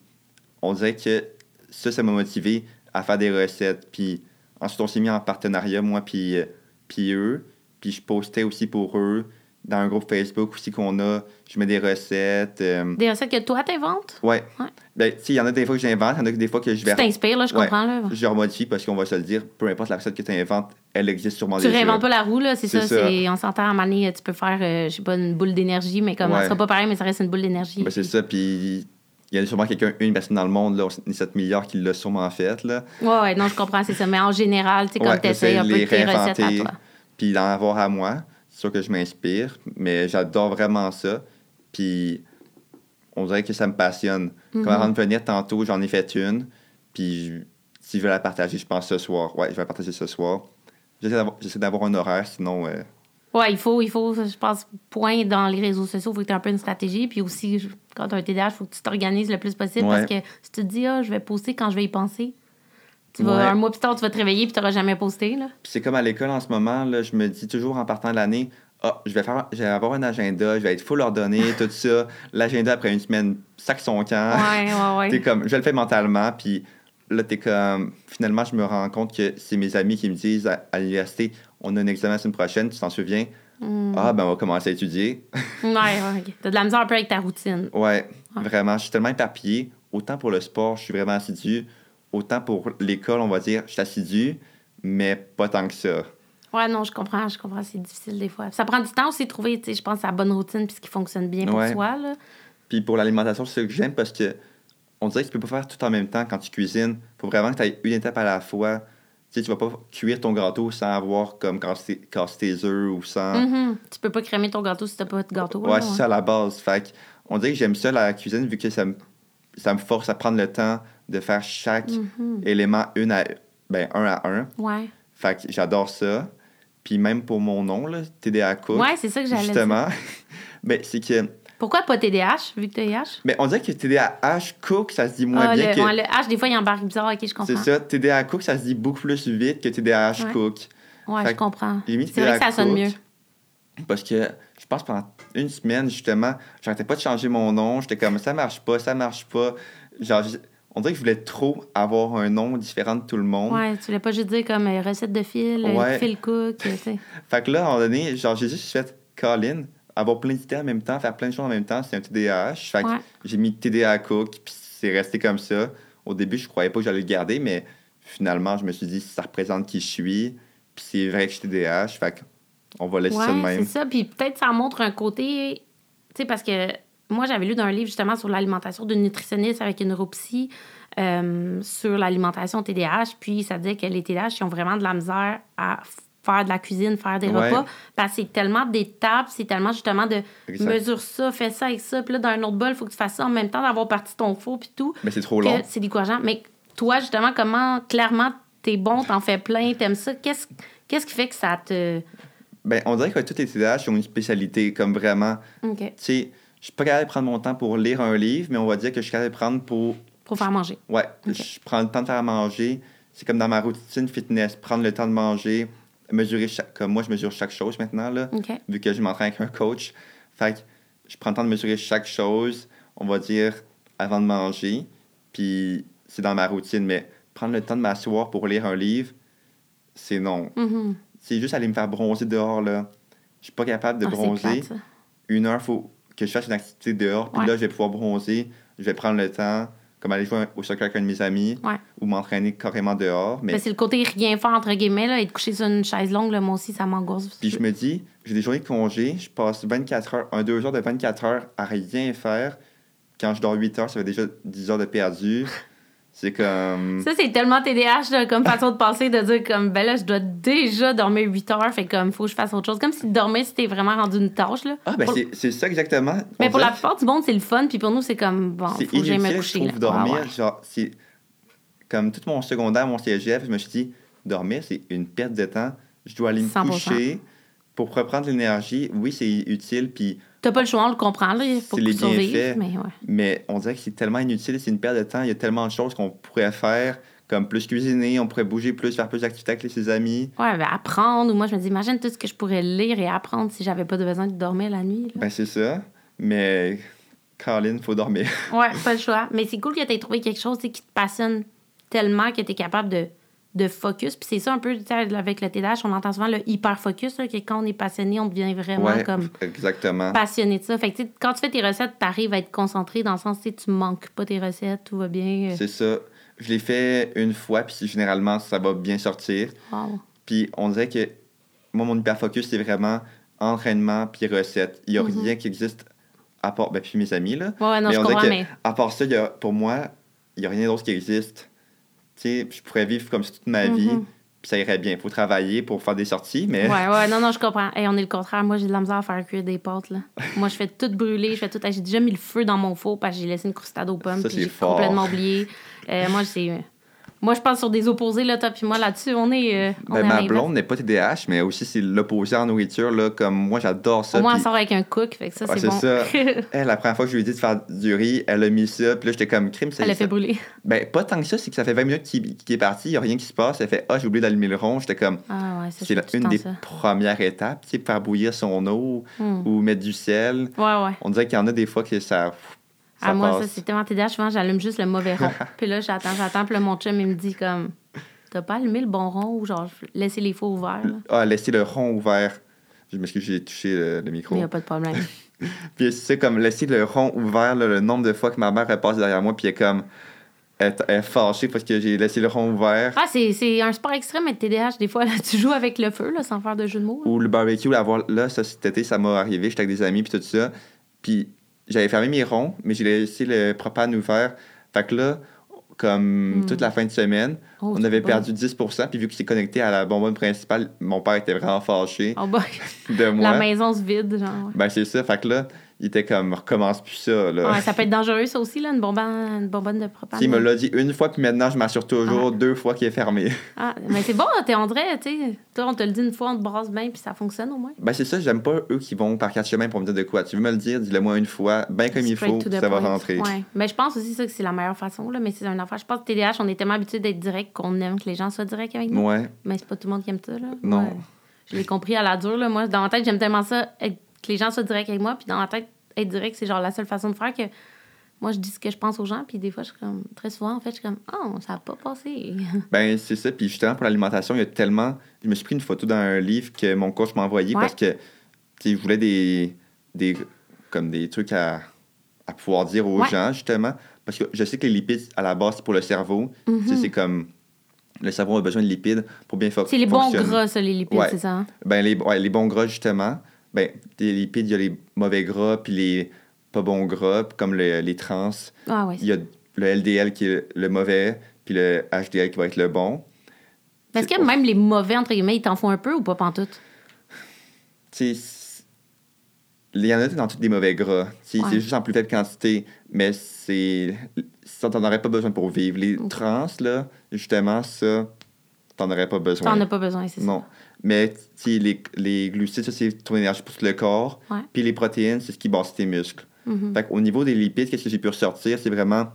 on dirait que ça, ça m'a motivé à faire des recettes. Puis ensuite, on s'est mis en partenariat, moi, puis, euh, puis eux. Puis je postais aussi pour eux dans un groupe Facebook aussi qu'on a. Je mets des recettes. Euh, des recettes que toi, t'inventes? Ouais. ouais. Ben, tu sais, il y en a des fois que j'invente, il y en a des fois que je vais. Tu t'inspires, là, je comprends, là. Je remodifie parce qu'on va se le dire, peu importe la recette que tu inventes, elle existe sûrement déjà. Tu réinventes pas la roue, là, c'est ça. ça. On s'entend à un tu peux faire, euh, je sais pas, une boule d'énergie, mais comme, ça sera pas pareil, mais ça reste une boule d'énergie. Ben, c'est ça, puis il y a sûrement quelqu'un, une personne dans le monde, là, 7 milliards, qui l'a sûrement fait. Là. Ouais, ouais, non, je comprends, c'est ça. Mais en général, tu sais, comme tu essaies un peu de tes recettes à toi. Puis d'en avoir à moi, c'est sûr que je m'inspire, mais j'adore vraiment ça. Puis on dirait que ça me passionne. Comme mm-hmm. avant de venir tantôt, j'en ai fait une. Puis si je veux la partager, je pense ce soir. Ouais, je vais la partager ce soir. J'essaie d'avoir un horaire, sinon. Euh, Ouais, il faut, il faut, je pense, point dans les réseaux sociaux, il faut que tu aies un peu une stratégie. Puis aussi, quand tu as un TDAH, il faut que tu t'organises le plus possible parce que si tu te dis, ah, je vais poster quand je vais y penser, tu vas, un mois plus tard, tu vas te réveiller puis tu n'auras jamais posté. Là. Puis c'est comme à l'école en ce moment, là, je me dis toujours en partant de l'année, ah, je vais faire, je vais avoir un agenda, je vais être full ordonné, tout ça. L'agenda après une semaine, sac son camp. Ouais, ouais, ouais. T'es comme, je le fais mentalement, puis là, t'es comme, finalement, je me rends compte que c'est mes amis qui me disent à l'université, on a un examen la semaine prochaine, tu t'en souviens? Hmm. Ah, ben on va commencer à étudier. ouais, ouais. T'as de la misère un peu avec ta routine. Ouais, vraiment. Je suis tellement éparpillé. Autant pour le sport, je suis vraiment assidu. Autant pour l'école, on va dire, je suis assidu, mais pas tant que ça. Ouais, non, je comprends, je comprends. C'est difficile des fois. Ça prend du temps aussi de trouver, tu sais, je pense, la bonne routine puis ce qui fonctionne bien pour soi. Là. Puis pour l'alimentation, c'est ce que j'aime parce que on dirait que tu peux pas faire tout en même temps quand tu cuisines. faut vraiment que tu aies une étape à la fois tu sais, tu vas pas cuire ton gâteau sans avoir comme casser, tes œufs ou sans. Mm-hmm. Tu peux pas crémer ton gâteau si t'as pas de gâteau. Ouais, c'est ça à la base. Fait on dirait que j'aime ça la cuisine vu que ça me, ça me force à prendre le temps de faire chaque mm-hmm. élément une à, ben, un à un. Ouais. Fait que j'adore ça. Puis même pour mon nom, là, TDA Cook. Ouais, c'est ça que j'allais Justement. ben, c'est que pourquoi pas TDAH, vu que H? Mais on dirait que TDAH Cook, ça se dit moins ah, bien. Le, que... le H, des fois, il embarque bizarre. Ok, je comprends. C'est ça. TDA Cook, ça se dit beaucoup plus vite que TDAH Cook. Ouais, je comprends. C'est vrai que ça sonne mieux. Parce que je pense pendant une semaine, justement, j'arrêtais pas de changer mon nom. J'étais comme ça marche pas, ça marche pas. Genre, on dirait que je voulais trop avoir un nom différent de tout le monde. Ouais, tu voulais pas juste dire comme euh, recette de fil, euh, ouais. fil cook, tu sais. fait que là, à un moment donné, genre, j'ai juste fait Colin, avoir plein d'idées en même temps, faire plein de choses en même temps, c'est un TDAH. Fait que j'ai mis TDA cook, puis c'est resté comme ça. Au début, je croyais pas que j'allais le garder, mais finalement, je me suis dit, ça représente qui je suis, puis c'est vrai que je suis TDAH. Fait on va laisser ça de même. c'est ça. Puis peut-être ça montre un côté, tu sais, parce que moi, j'avais lu dans un livre justement sur l'alimentation d'une nutritionniste avec une neuropsy euh, sur l'alimentation TDAH. Puis ça disait que les TDAH, ils ont vraiment de la misère à faire de la cuisine, faire des repas. Parce que c'est tellement d'étapes, c'est tellement justement de mesure ça, fais ça avec ça. Puis là, dans un autre bol, il faut que tu fasses ça en même temps d'avoir parti ton four puis tout. Mais c'est trop long. C'est décourageant. Mais toi, justement, comment clairement t'es bon, t'en fais plein, t'aimes ça? Qu'est-ce qu'est-ce qui fait que ça te. Ben, on dirait que tous les TDAH ont une spécialité, comme vraiment. OK. Tu sais je suis pas capable de prendre mon temps pour lire un livre, mais on va dire que je suis capable de prendre pour. Pour faire manger. Ouais. Je prends le temps de faire manger. C'est comme dans ma routine fitness, prendre le temps de manger, mesurer chaque. Comme moi, je mesure chaque chose maintenant, là, vu que je m'entraîne avec un coach. Fait que je prends le temps de mesurer chaque chose, on va dire, avant de manger. Puis c'est dans ma routine, mais prendre le temps de m'asseoir pour lire un livre, c'est non. Mm-hmm. C'est juste aller me faire bronzer dehors, là. Je suis pas capable de ah, bronzer. Une heure, faut que je fasse une activité dehors, puis là, je vais pouvoir bronzer, je vais prendre le temps, comme aller jouer au soccer avec un de mes amis, ou m'entraîner carrément dehors. Mais, c'est le côté rien faire, entre guillemets, là, être couché sur une chaise longue, là, moi aussi, ça m'angoisse. Puis je me dis, j'ai des journées de congé, je passe 24 heures, un, deux heures de 24 heures à rien faire. Quand je dors 8 heures, ça fait déjà 10 heures de perdu. C'est comme. Ça, c'est tellement TDAH comme façon de penser, de dire comme, ben là, je dois déjà dormir 8 heures, fait comme, faut que je fasse autre chose. Comme si dormir, c'était vraiment rendu une tâche, là. Ah, ben c'est ça exactement. Mais pour la plupart du monde, c'est le fun, puis pour nous, c'est comme, bon, faut que j'aille me coucher. Je trouve dormir, genre, c'est. Comme tout mon secondaire, mon CGF, je me suis dit, dormir, c'est une perte de temps. Je dois aller me coucher pour reprendre l'énergie. Oui, c'est utile, puis T'as pas le choix, on le comprend, là, pour les survivre. Mais, ouais. mais on dirait que c'est tellement inutile, c'est une perte de temps. Il y a tellement de choses qu'on pourrait faire, comme plus cuisiner, on pourrait bouger plus, faire plus d'activités avec ses amis. Ouais, ben apprendre. Ou moi, je me dis, imagine tout ce que je pourrais lire et apprendre si j'avais pas besoin de dormir la nuit. Ben, c'est ça. Mais, Caroline, faut dormir. ouais, pas le choix. Mais c'est cool que tu aies trouvé quelque chose qui te passionne tellement que tu es capable de de focus. Puis c'est ça un peu, avec le TDAH, on entend souvent le hyper-focus, que quand on est passionné, on devient vraiment comme exactement. passionné de ça. Fait que quand tu fais tes recettes, tu arrives à être concentré dans le sens que tu manques pas tes recettes, tout va bien. C'est ça. Je l'ai fait une fois, puis généralement, ça va bien sortir. Puis on dirait que moi, mon hyper-focus, c'est vraiment entraînement puis recettes. Il n'y a mm-hmm. rien qui existe à part... Ben, puis mes amis, là. Ouais, non, mais je mais... À part ça, y a, pour moi, il n'y a rien d'autre qui existe sais, je pourrais vivre comme ça toute ma vie, mhm. puis ça irait bien. Il faut travailler pour faire des sorties, mais... Ouais, ouais, non, non, je comprends. Et on est le contraire. Moi, j'ai de la misère à faire cuire des pâtes, là. Moi, je fais tout brûler, je fais tout... J'ai déjà mis le feu dans mon four parce que j'ai laissé une croustade aux pommes, puis j'ai complètement oublié. Euh, moi, c'est moi, je pense sur des opposés, là, toi puis moi, là-dessus, on est. Euh, ben, ma blonde n'est pas TDAH, mais aussi c'est l'opposé en nourriture, là, comme moi, j'adore ça. Au moins, elle sort avec un cook, fait que ça, c'est bon. ça. elle, la première fois que je lui ai dit de faire du riz, elle a mis ça, puis là, j'étais comme crime. Elle a fait brûler. Ben, pas tant que ça, c'est que ça fait 20 minutes qu'il est parti, il n'y a rien qui se passe. Elle fait Ah, j'ai oublié d'allumer le rond. J'étais comme. Ah, ouais, c'est une des premières étapes, tu sais, faire bouillir son eau hmm. ou mettre du sel. Ouais, ouais. On dirait qu'il y en a des fois que ça ah, moi, ça, c'est tellement TDAH. Souvent, j'allume juste le mauvais rond. puis là, j'attends, j'attends. Puis là, mon chum, il me dit comme, t'as pas allumé le bon rond ou genre, laisser les faux ouverts? Ah, laisser le rond ouvert. Je m'excuse, j'ai touché le, micro. Il n'y a pas de problème. puis c'est comme laisser le rond ouvert, le nombre de fois que ma mère est passée derrière moi, puis elle est comme. Elle est fâchée parce que j'ai laissé le rond ouvert. Ah, c'est un sport extrême, mais TDAH. Des fois, là, tu joues avec le feu, là, sans faire de jeu de mots. Ou le barbecue, là, là ça, cet été, ça m'est arrivé. J'étais avec des amis, puis tout ça. Puis j'avais fermé mes ronds, mais j'ai laissé le propane ouvert. Fait que là, comme hmm. toute la fin de semaine, oh, on avait perdu 10% Puis vu que c'est connecté à la bonbonne principale, mon père était vraiment fâché oh de moi. La maison se vide, genre. Ben, c'est ça. Fait que là, il était comme, recommence plus ça. Là. Ouais, ça peut être dangereux, ça aussi, là, une bonbonne, une bonbonne de propane. Il me l'a dit une fois, puis maintenant, je m'assure toujours ah. deux fois qu'il est fermé. Ah, mais c'est bon, t'es André, tu sais. Toi, on te le dit une fois, on te brasse bien, puis ça fonctionne au moins. Ben, c'est ça, j'aime pas eux qui vont par quatre chemins pour me dire de quoi. Tu veux me le dire, dis-le moi une fois, bien comme il faut, ça va rentrer. Ouais. Mais je pense aussi ça que c'est la meilleure façon, là, mais c'est un affaire. Je pense que TDH, on est tellement habitué d'être direct qu'on aime que les gens soient directs avec nous. Ouais. Mais c'est pas tout le monde qui aime ça, là. Non. je l'ai compris à la dure. Là. Moi, dans ma tête, j'aime tellement ça, que les gens soient directs avec moi. Puis dans ma tête, être direct, c'est genre la seule façon de faire que moi, je dis ce que je pense aux gens, puis des fois, je suis comme, très souvent, en fait, je suis comme, oh, ça n'a pas passé. ben, c'est ça. Puis justement, pour l'alimentation, il y a tellement. Je me suis pris une photo dans un livre que mon coach m'a envoyé parce que, tu je voulais des, des, comme des trucs à, à pouvoir dire aux gens, justement. Parce que je sais que les lipides, à la base, c'est pour le cerveau. Mm-hmm. c'est comme. Le cerveau a besoin de lipides pour bien fonctionner. C'est les bons gras, ça, les lipides, c'est ça? Hein? Ben, les, les bons gras, justement. Ben, des lipides, il y a les mauvais gras, puis les pas bons gras, comme les trans. Ah. Il y a le LDL qui est le mauvais, puis le HDL qui va être le bon. Est-ce que même les mauvais, entre guillemets, ils t'en font un peu ou pas pantoute? Tu il y en a dans toutes des mauvais gras. C'est juste en plus faible quantité, mais c'est. Ça, t'en aurais pas besoin pour vivre. Les trans, là, justement, ça, t'en aurais pas besoin. T'en as pas besoin, c'est ça. Non. Mais les, les glucides, ça, c'est ton énergie pour le corps. Puis les protéines, c'est ce qui bâtit tes muscles. Mm-hmm. Au niveau des lipides, qu'est-ce que j'ai pu ressortir? C'est vraiment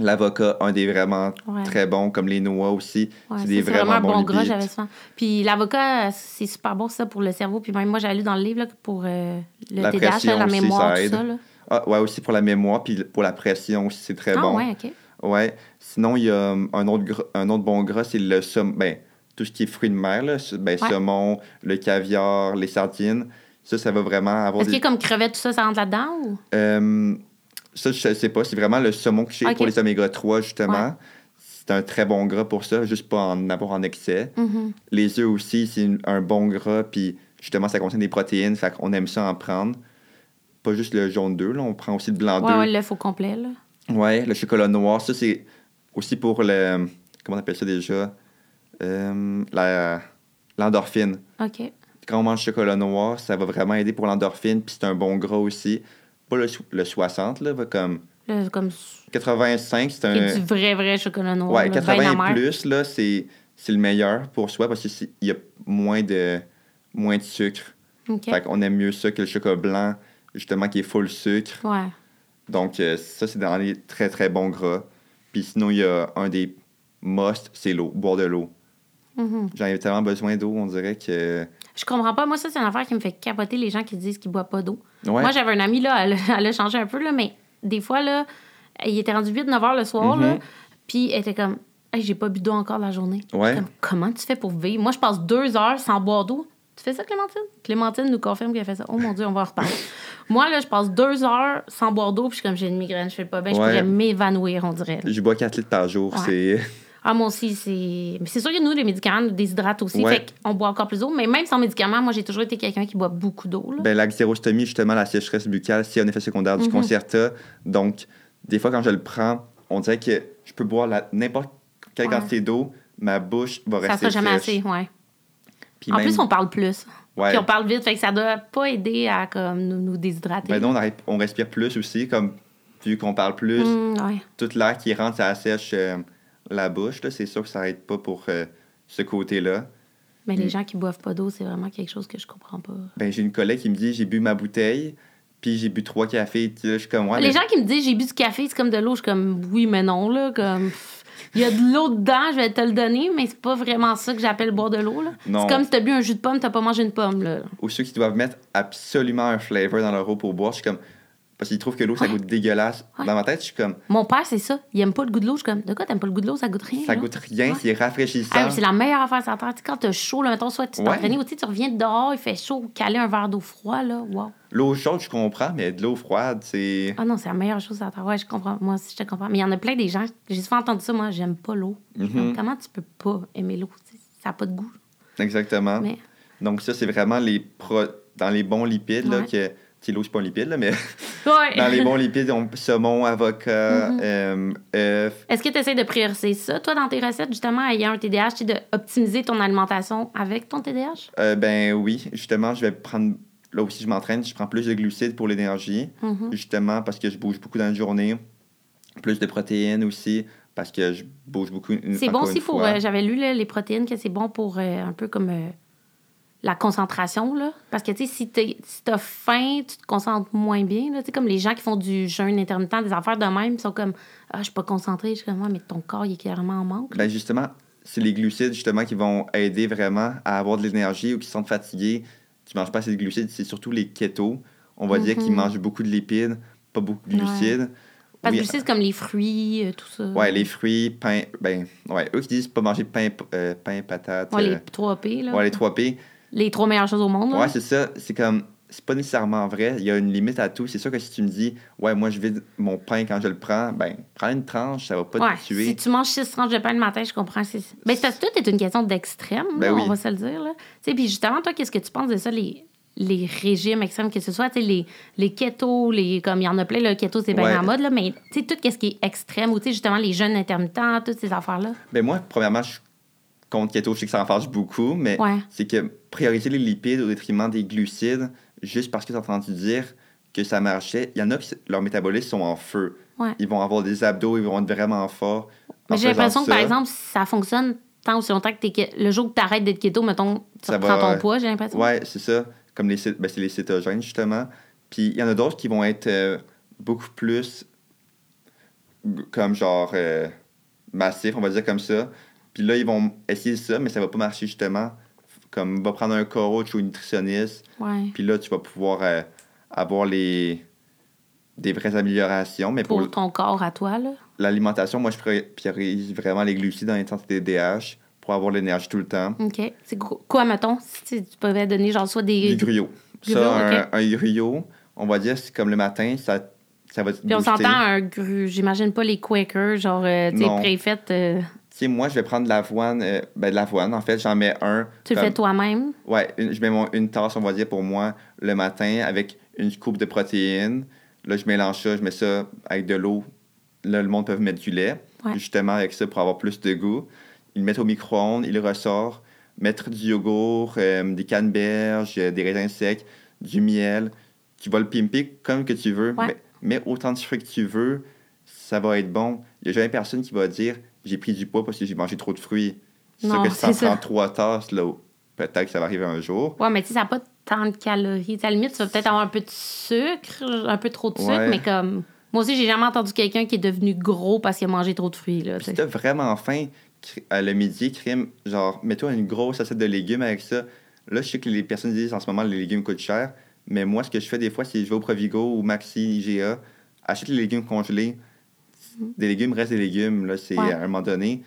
L'avocat, un des vraiment très bons, comme les noix aussi. c'est des vraiment, vraiment bon gras, j'avais ça. Puis l'avocat, c'est super bon, ça, pour le cerveau. Puis même moi, j'ai lu dans le livre pour euh, le la TDAH, la mémoire, ça, ça Ah, ouais, aussi pour la mémoire, puis pour la pression aussi, c'est très ah, bon. ouais, OK. Ouais. Sinon, il y a um, un autre, un autre bon gras, c'est le ben, tout ce qui est fruits de mer, là, ben, saumon, le caviar, les sardines. Ça, ça va vraiment avoir. Est-ce qu'il y a comme crevettes, tout ça, ça rentre là-dedans ou? Euh, ça, je sais pas. C'est vraiment le saumon que j'ai pour les oméga 3, justement. C'est un très bon gras pour ça, juste pas en avoir en excès. Mm-hmm. Les œufs aussi, c'est un bon gras, puis justement, ça contient des protéines, fait qu'on aime ça en prendre. Pas juste le jaune d'œuf, là, on prend aussi le blanc d'œuf. Ouais, ouais, l'œuf au complet, là. Ouais, le chocolat noir, ça, c'est aussi pour le. Comment on appelle ça déjà? Euh, la, l'endorphine. OK. Quand on mange chocolat noir, ça va vraiment aider pour l'endorphine, puis c'est un bon gras aussi pas le, le 60, là, comme. Le, comme 85, c'est un. C'est du vrai, vrai chocolat noir. Ouais, 80 plus, là, c'est, c'est le meilleur pour soi parce qu'il y a moins de, moins de sucre. Fait qu'on aime mieux ça que le chocolat blanc, justement, qui est full sucre. Ouais. Donc, euh, ça, c'est dans les très, très bons gras. Puis sinon, il y a un des must, c'est l'eau, boire de l'eau. Mm-hmm. J'en ai tellement besoin d'eau, on dirait que. Je comprends pas. Moi, ça, c'est une affaire qui me fait capoter les gens qui disent qu'ils boivent pas d'eau. Moi, j'avais un ami, là, elle, a changé un peu, là, mais des fois, là, il était rendu 8-9 heures le soir, là, mm-hmm. puis elle était comme, hey, j'ai pas bu d'eau encore la journée. Comme, comment tu fais pour vivre? Moi, je passe deux heures sans boire d'eau. Tu fais ça, Clémentine? Clémentine nous confirme qu'elle fait ça. Oh mon Dieu, on va en reparler. Moi, là, je passe deux heures sans boire d'eau, puis je suis comme, j'ai une migraine, je fais pas bien, je pourrais m'évanouir, on dirait. Je bois 4 litres par jour, c'est. Ah, moi aussi, c'est. Mais c'est sûr que nous, les médicaments nous déshydratent aussi. Fait qu'on boit encore plus d'eau. Mais même sans médicaments, moi, j'ai toujours été quelqu'un qui boit beaucoup d'eau. Ben, la xérostomie, justement, la sécheresse buccale, c'est un effet secondaire du mhm. concerta. Donc, des fois, quand je le prends, on dirait que je peux boire n'importe quelle quantité d'eau, ma bouche va rester. Ça sera jamais assez, ouais. en plus, on parle plus. Puis on parle vite, fait que ça doit pas aider à comme, nous, nous déshydrater. Ben non, on, respire plus aussi, comme vu qu'on parle plus. Mm, toute l'air qui rentre, ça sèche. Euh, la bouche, c'est sûr que ça n'arrête pas pour euh, ce côté-là. Mais les mm. gens qui boivent pas d'eau, c'est vraiment quelque chose que je comprends pas. Ben, j'ai une collègue qui me dit j'ai bu ma bouteille, puis j'ai bu trois cafés. Je suis comme, moi. les gens qui me disent j'ai bu du café, c'est comme de l'eau. Je suis comme oui, mais non, là. Comme. Il y a de l'eau dedans, je vais te le donner, mais c'est pas vraiment ça que j'appelle boire de l'eau. C'est comme si t'as bu un jus de pomme, t'as pas mangé une pomme. Là. Ou ceux qui doivent mettre absolument un flavor dans leur eau pour boire, je suis comme parce qu'il trouve que l'eau, ça goûte dégueulasse. Dans ma tête, je suis comme. Mon père, c'est ça. Il aime pas le goût de l'eau. Je suis comme, de quoi t'aimes pas le goût de l'eau? Ça goûte rien. Ça goûte rien, c'est rafraîchissant. Ah, c'est la meilleure affaire sur la terre. quand t'as chaud, là, mettons, soit tu t'entraînes, ou tu reviens dehors, il fait chaud, caler un verre d'eau froide, là. Wow. L'eau chaude, je comprends, mais de l'eau froide, c'est. Ah non, c'est la meilleure chose sur la terre. Ouais, je comprends. Moi aussi, je te comprends. Mais il y en a plein des gens. J'ai souvent entendu ça, moi, j'aime pas l'eau. Mm-hmm. Comment tu peux pas aimer l'eau? Ça n'a pas de goût. Exactement. Donc, ça, c'est vraiment les pro... dans les bons lipides, là, que l'eau, c'est pas un lipide, là, mais dans les bons lipides, on saumon, avocat, euh, œuf. Est-ce que tu essaies de prioriser ça, toi, dans tes recettes, justement, ayant un TDAH, tu d'optimiser ton alimentation avec ton TDAH? Euh, ben oui, justement, je vais prendre. Là aussi, je m'entraîne, je prends plus de glucides pour l'énergie, mm-hmm. justement, parce que je bouge beaucoup dans la journée. Plus de protéines aussi, parce que je bouge beaucoup. C'est bon aussi pour. Euh, j'avais lu les protéines, que c'est bon pour un peu comme la concentration, là. Parce que, tu sais, si tu as faim, tu te concentres moins bien, là. Tu sais, comme les gens qui font du jeûne intermittent, des affaires de même, ils sont comme, ah, je suis pas concentré. Je suis comme, mais ton corps, il est clairement en manque. Ben justement, c'est les glucides, justement, qui vont aider vraiment à avoir de l'énergie ou qui sentent fatigués. Tu manges pas assez de glucides, c'est surtout les ketos. On va dire qu'ils mhm. mangent beaucoup de lipides, pas beaucoup de glucides. Pas de glucides comme les fruits, euh, tout ça. Ouais, les fruits, pain. Ben, ouais, eux qui disent pas manger pain, euh, pain patate. Ouais, les 3 P, là. Ouais, les 3 P. Les trois meilleures choses au monde, là. Ouais, c'est ça. C'est comme c'est pas nécessairement vrai. Il y a une limite à tout. C'est sûr que si tu me dis, ouais, moi, je vide mon pain quand je le prends, ben, prends une tranche, ça va pas te tuer. Si tu manges six tranches de pain le matin, je comprends. Mais ben, ça, tout est une question d'extrême, ben on va se le dire. Là. Puis justement, toi, qu'est-ce que tu penses de ça, les, les régimes extrêmes, que ce soit les, les keto, les, comme il y en a plein, le keto, c'est bien en mode, là, mais tout ce qui est extrême, ou justement les jeunes intermittents, toutes ces affaires-là. Ben moi, premièrement, je suis contre keto, je sais que ça en fâche beaucoup, mais c'est que prioriser les lipides au détriment des glucides, juste parce que tu as entendu dire que ça marchait. Il y en a qui, leur métabolisme sont en feu. Ils vont avoir des abdos, ils vont être vraiment forts. Mais j'ai l'impression que, par exemple, ça fonctionne tant aussi longtemps que es, le jour que tu arrêtes d'être keto, mettons, tu reprends ton poids, j'ai l'impression. Oui, c'est ça. Comme les, ben, c'est les cétogènes, justement. Puis il y en a d'autres qui vont être euh, beaucoup plus comme genre euh, massifs, on va dire comme ça. Puis là, ils vont essayer ça, mais ça va pas marcher, justement comme va prendre un coach ou une nutritionniste. Puis là, tu vas pouvoir euh, avoir les des vraies améliorations. Mais pour, ton corps à toi, là? L'alimentation, moi, je priorise vraiment les glucides dans l'intensité des DH pour avoir l'énergie tout le temps. OK. C'est quoi, mettons, si tu pouvais donner, genre, soit des... Des gruyos. Ça, un, un on va dire, c'est comme le matin, ça, ça va te Puis on s'entend un gru... J'imagine pas les Quakers, genre, euh, tu sais, préfaites... Euh, moi, je vais prendre de l'avoine, euh, ben, de l'avoine, en fait, j'en mets un. Tu le fais toi-même? Ouais, je mets une tasse, on va dire, pour moi, le matin, avec une coupe de protéines. Là, je mélange ça, je mets ça avec de l'eau. Là, le monde peut mettre du lait, justement, avec ça, pour avoir plus de goût. Ils le mettent au micro-ondes, il ressort. Mettre du yogourt, euh, des canneberges, euh, des raisins secs, du miel. Tu vas le pimper comme que tu veux. Mais, mets autant de fruits que tu veux, ça va être bon. Il n'y a jamais personne qui va dire j'ai pris du poids parce que j'ai mangé trop de fruits. C'est sûr que si ça prend trois tasses, là, peut-être que ça va arriver un jour. Ouais, mais tu sais, ça n'a pas tant de calories. à la limite, tu vas peut-être avoir un peu de sucre, un peu trop de sucre, mais comme. Moi aussi, j'ai jamais entendu quelqu'un qui est devenu gros parce qu'il a mangé trop de fruits. Là, si t'as vraiment faim, à le midi, crime, genre, mets-toi une grosse assiette de légumes avec ça. Là, je sais que les personnes disent en ce moment les légumes coûtent cher, mais moi, ce que je fais des fois, c'est que je vais au Provigo ou Maxi, IGA, achète les légumes congelés, des légumes restent des légumes. Là, c'est à un moment donné,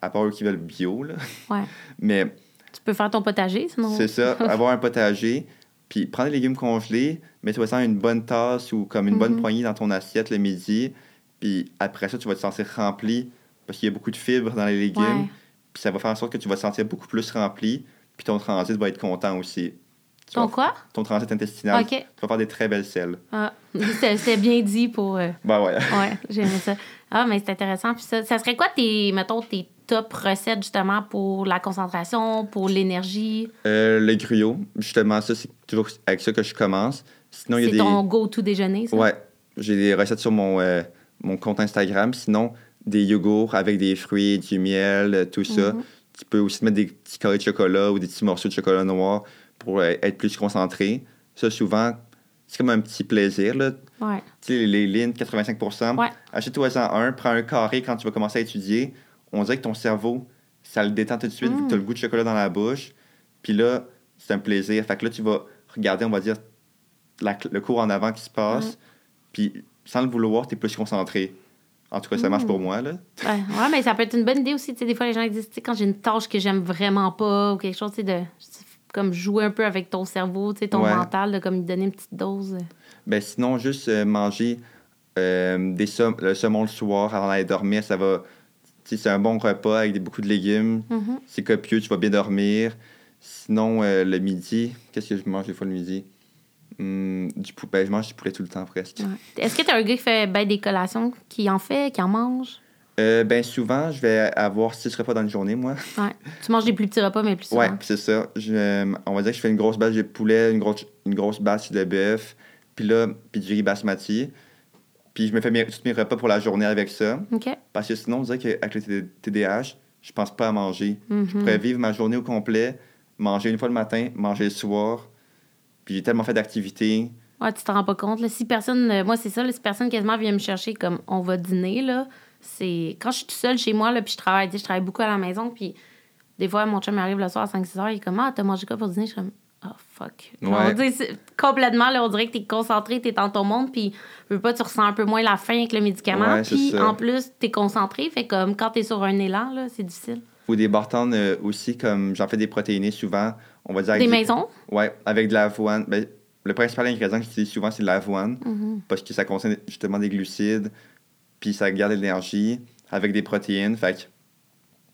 à part eux qui veulent bio. Là. Ouais. Mais. Tu peux faire ton potager, sinon. C'est ça, avoir un potager. Puis prendre les légumes congelés, mets-toi ça dans une bonne tasse ou comme une bonne mm-hmm. poignée dans ton assiette le midi. Puis après ça, tu vas te sentir rempli parce qu'il y a beaucoup de fibres dans les légumes. Puis ça va faire en sorte que tu vas te sentir beaucoup plus rempli. Puis ton transit va être content aussi. Ton quoi? Ton transit intestinal. Tu vas faire des très belles selles. Ah, c'était bien dit pour. Euh... Ben ouais. ouais, j'aimais ça. Ah, mais c'est intéressant. Puis ça, ça serait quoi tes, mettons, tes top recettes justement pour la concentration, pour l'énergie? Euh, le gruau, justement, ça, c'est toujours avec ça que je commence. Sinon, il y a des... ton go-to déjeuner, ça? Ouais. J'ai des recettes sur mon, euh, mon compte Instagram. Sinon, des yogourts avec des fruits, du miel, tout ça. Mm-hmm. Tu peux aussi mettre des petits carrés de chocolat ou des petits morceaux de chocolat noir pour euh, être plus concentré. Ça, souvent, c'est comme un petit plaisir. Là. Ouais. Tu sais, les, lignes, 85 ouais. Achète-toi-en un, prends un carré quand tu vas commencer à étudier. On dirait que ton cerveau, ça le détend tout de suite, tu as le mm. goût de chocolat dans la bouche. Puis là, c'est un plaisir. Fait que là, tu vas regarder, on va dire, le cours en avant qui se passe. Puis sans le vouloir, tu es plus concentré. En tout cas, ça marche pour mm. moi. Là. Ouais, mais ça peut être une bonne idée aussi. des fois, les gens disent quand j'ai une tâche que j'aime vraiment pas ou quelque chose, de comme jouer un peu avec ton cerveau, ton mental, de comme lui donner une petite dose? Ben sinon, juste euh, manger euh, des le saumon le soir avant d'aller dormir, ça va. C'est un bon repas avec beaucoup de légumes. Mm-hmm. C'est copieux, tu vas bien dormir. Sinon, euh, le midi, qu'est-ce que je mange des fois le midi? Hum, du poulet, ben, je mange du poulet tout le temps presque. Est-ce que tu as un gars qui fait ben, des collations, qui en fait, qui en mange? Euh, ben souvent, je vais avoir six repas dans une journée, moi. Ouais. Tu manges des plus petits repas, mais plus souvent. Ouais, c'est ça. Je, on va dire que je fais une grosse bâche de poulet, une grosse, une grosse bâche de bœuf, puis là, puis du riz basmati. Puis je me fais mes, tous mes repas pour la journée avec ça. OK. Parce que sinon, on dirait qu'avec le TDAH, je pense pas à manger. Je mm-hmm. pourrais vivre ma journée au complet, manger une fois le matin, manger le soir. Puis j'ai tellement fait d'activités. Ouais, tu te rends pas compte. Là, si personne, euh, moi, c'est ça, là, si personne quasiment vient me chercher comme on va dîner, là, c'est quand je suis toute seule chez moi, là, puis je travaille, je travaille beaucoup à la maison, puis des fois, mon chum arrive le soir à 5-6 heures, il est comme Ah, t'as mangé quoi pour dîner? Je suis comme Oh, fuck. complètement, là, on dirait que t'es concentré, t'es dans ton monde, puis veux pas, tu ressens un peu moins la faim avec le médicament. puis en plus, t'es concentré, fait comme quand t'es sur un élan, là, c'est difficile. Ou des bartendes euh, aussi, comme j'en fais des protéinés souvent. On va dire des maisons? Ouais, avec de l'avoine. Ben, le principal ingrédient que j'utilise souvent, c'est l'avoine, mm-hmm. parce que ça contient justement des glucides, puis ça garde l'énergie avec des protéines. Fait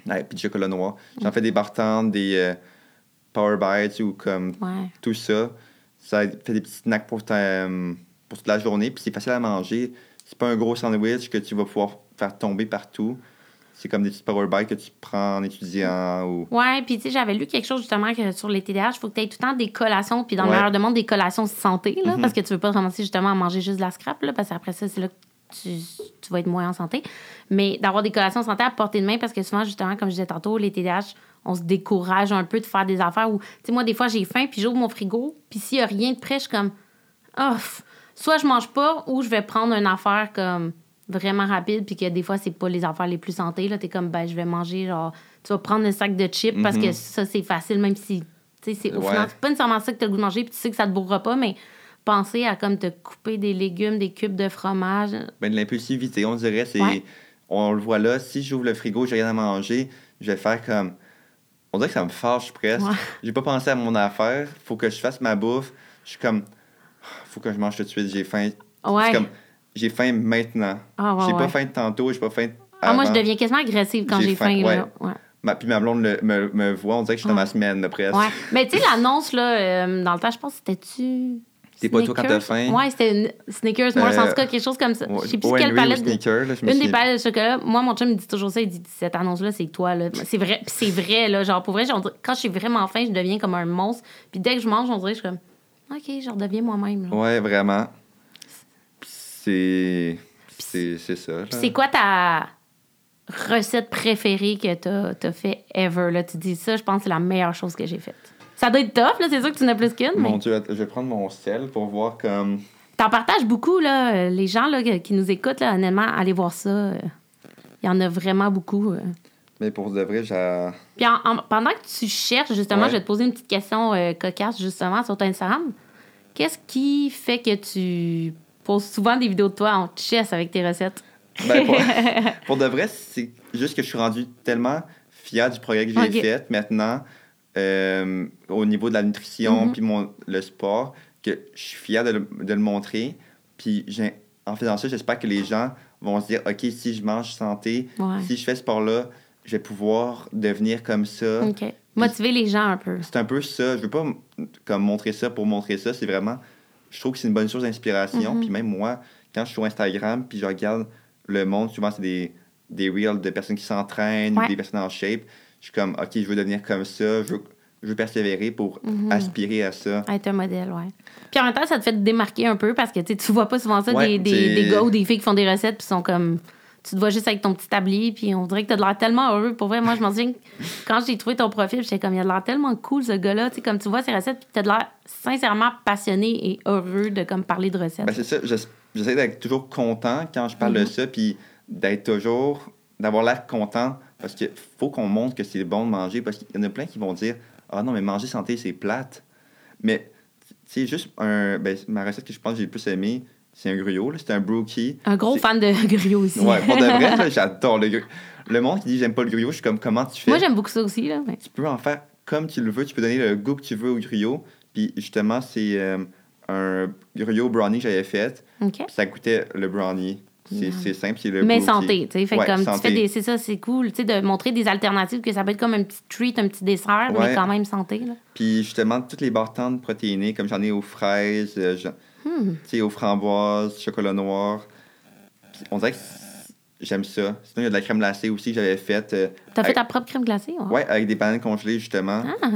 que, puis du chocolat noir. J'en fais des bartendes, des euh, Power Bites ou comme tout ça. Ça fait des petits snacks pour, ta, pour toute la journée, puis c'est facile à manger. C'est pas un gros sandwich que tu vas pouvoir faire tomber partout. C'est comme des petits power bites que tu prends en étudiant ou... Ouais, puis tu sais, j'avais lu quelque chose justement que sur les TDAH, il faut que tu aies tout le temps des collations, puis dans le meilleur de monde, des collations santé, là, mm-hmm. parce que tu veux pas te ramasser justement à manger juste de la scrap, là, parce qu'après ça, c'est là que tu, tu, vas être moins en santé. Mais d'avoir des collations santé à portée de main, parce que souvent, justement, comme je disais tantôt, les TDAH, on se décourage un peu de faire des affaires où, tu sais, moi, des fois, j'ai faim, puis j'ouvre mon frigo, puis s'il n'y a rien de prêt, je suis comme, oh, soit je mange pas, ou je vais prendre une affaire comme vraiment rapide, puis que des fois, c'est pas les affaires les plus santé. Là, t'es comme, ben, je vais manger, genre, tu vas prendre un sac de chips parce que mhm. ça, c'est facile, même si, tu sais, c'est au final, c'est pas nécessairement ça que t'as le goût de manger, puis tu sais que ça te bourrera pas, mais penser à comme te couper des légumes, des cubes de fromage. Ben, de l'impulsivité, on dirait, c'est. On le voit là, si j'ouvre le frigo, j'ai rien à manger, je vais faire comme on dirait que ça me fâche presque. J'ai pas pensé à mon affaire. Faut que je fasse ma bouffe. Je suis comme, faut que je mange tout de suite. J'ai faim. Ouais. comme, j'ai faim maintenant. Ah, j'ai pas faim de tantôt, j'ai pas faim. Ah, moi, je deviens quasiment agressive quand j'ai faim. ouais. Ma, puis ma blonde me, me, voit, on dirait que je suis dans ma semaine, presque. Ouais. Mais tu sais, l'annonce, là, euh, dans le temps, je pense que c'était-tu. T'es pas toi quand t'as faim? Ouais, c'était une Snickers, Mars, en tout cas, quelque chose comme ça. Je sais plus quelle palette. De... une des palettes de chocolat. Moi, mon chum me dit toujours ça. Il dit Cette annonce-là, c'est toi. Là. C'est vrai. c'est vrai, là. Genre, pour vrai, genre, quand je suis vraiment faim, je deviens comme un monstre. Puis dès que je mange, on dirait, je suis comme OK, je redeviens moi-même. Ouais, vraiment. C'est. C'est ça. c'est quoi ta recette préférée que t'as as fait ever? Là? Tu dis ça, je pense que c'est la meilleure chose que j'ai faite. Ça doit être tough, là, c'est sûr que tu n'as plus qu'une. Mon Dieu, je vais prendre mon sel pour voir comme. T'en partages beaucoup, là. Les gens là, qui nous écoutent, là, honnêtement, allez voir ça. Il y en a vraiment beaucoup. Euh. Mais pour de vrai, j'ai. Puis pendant que tu cherches, justement, je vais te poser une petite question euh, cocasse, justement, sur ton Instagram. Qu'est-ce qui fait que tu poses souvent des vidéos de toi en chess avec tes recettes? Ben, pour, de vrai, c'est juste que je suis rendu tellement fier du progrès que j'ai fait maintenant. Euh, au niveau de la nutrition, mm-hmm. puis mon, le sport, que je suis fier de le, de le montrer. Puis en faisant ça, j'espère que les gens vont se dire, OK, si je mange santé, si je fais ce sport-là, je vais pouvoir devenir comme ça. OK. Motiver les gens un peu. C'est un peu ça. Je veux pas comme montrer ça pour montrer ça. C'est vraiment... Je trouve que c'est une bonne source d'inspiration. Mm-hmm. Puis même moi, quand je suis sur Instagram, puis je regarde le monde, souvent, c'est des, des reels de personnes qui s'entraînent, des personnes en shape je suis comme, OK, je veux devenir comme ça, je veux, persévérer pour mhm. aspirer à ça. être un modèle, ouais. Puis en même temps, ça te fait te démarquer un peu parce que tu vois pas souvent ça, des, des, gars ou des filles qui font des recettes puis sont comme. Tu te vois juste avec ton petit tablier, puis on dirait que tu as de l'air tellement heureux. Pour vrai, moi, je m'en souviens quand j'ai trouvé ton profil, j'étais comme, il a de l'air tellement cool, ce gars-là. Tu sais, comme tu vois ses recettes, puis tu as de l'air sincèrement passionné et heureux de comme parler de recettes. Ben, c'est ça. J'essaie d'être toujours content quand je parle de mhm. ça, puis d'être toujours. d'avoir l'air content parce qu'il faut qu'on montre que c'est bon de manger. Parce qu'il y en a plein qui vont dire Ah non, mais manger santé, c'est plate. Mais c'est juste un. Ben, ma recette que je pense que j'ai le plus aimé, c'est un gruyot. C'est un brookie. Un gros fan de gruyot aussi. Ouais, pour de vrai, j'adore le gruyot. Le monde qui dit j'aime pas le gruyot, je suis comme comment tu fais Moi, j'aime beaucoup ça aussi. Là, Tu peux en faire comme tu le veux. Tu peux donner le goût que tu veux au gruyot. Puis justement, c'est euh, un gruyot brownie que j'avais fait. OK. ça goûtait le brownie. C'est simple, c'est le Mais santé, tu sais. Fait comme tu fais des. C'est ça, c'est cool, tu sais, de montrer des alternatives, que ça peut être comme un petit treat, un petit dessert, mais quand même santé, là. Puis justement, toutes les bartendes protéinées, comme j'en ai aux fraises, euh, hmm. tu sais, aux framboises, chocolat noir. on dirait que j'aime ça. Sinon, il y a de la crème glacée aussi que j'avais faite. Euh, T'as fait ta propre crème glacée? Ouais, ouais avec des bananes congelées, justement. Ah,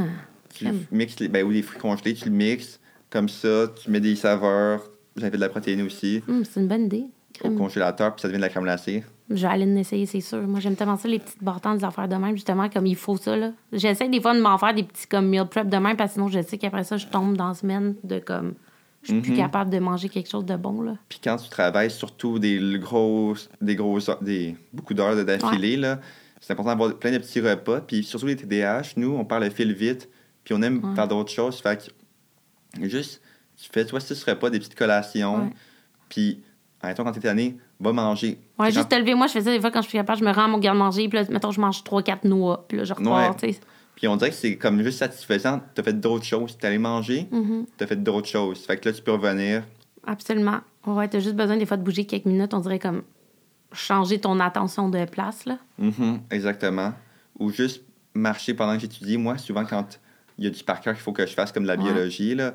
tu mixes les, ben, ou des fruits congelés, tu le mixes. Comme ça, tu mets des saveurs. J'avais de la protéine aussi. Hmm, c'est une bonne idée au congélateur, puis ça devient de la crème glacée. Je vais aller l'essayer, c'est sûr. Moi, j'aime tellement ça, les petites bartends, des affaires de même, justement, comme il faut ça. là. J'essaie des fois de m'en faire des petits comme meal prep de même, parce que sinon, je sais qu'après ça, je tombe dans la semaine de comme Je suis plus Mhm. capable de manger quelque chose de bon, là. Puis quand tu travailles surtout des grosses, des grosses, des, beaucoup d'heures de- d'affilée, là, c'est important d'avoir plein de petits repas. Puis surtout les TDAH, nous, on parle le fil vite, puis on aime Ouais. faire d'autres choses. Fait que juste, tu fais soit six repas, des petites collations, puis, arrêtons quand t'es tanné, va manger. Ouais, juste te lever. Moi, je fais ça des fois quand je suis capable, je me rends à mon garde-manger, puis là, mettons, je mange 3-4 noix, puis là, je repars, Ouais. tu sais. Puis on dirait que c'est comme juste satisfaisant. T'as fait d'autres choses. T'es allé manger, Mhm. t'as fait d'autres choses. Fait que là, tu peux revenir. Absolument. Ouais, t'as juste besoin des fois de bouger quelques minutes, on dirait comme changer ton attention de place, là. Mhm, exactement. Ou juste marcher pendant que j'étudie. Moi, souvent, quand il y a du par cœur qu'il faut que je fasse, comme de la Ouais. biologie, là,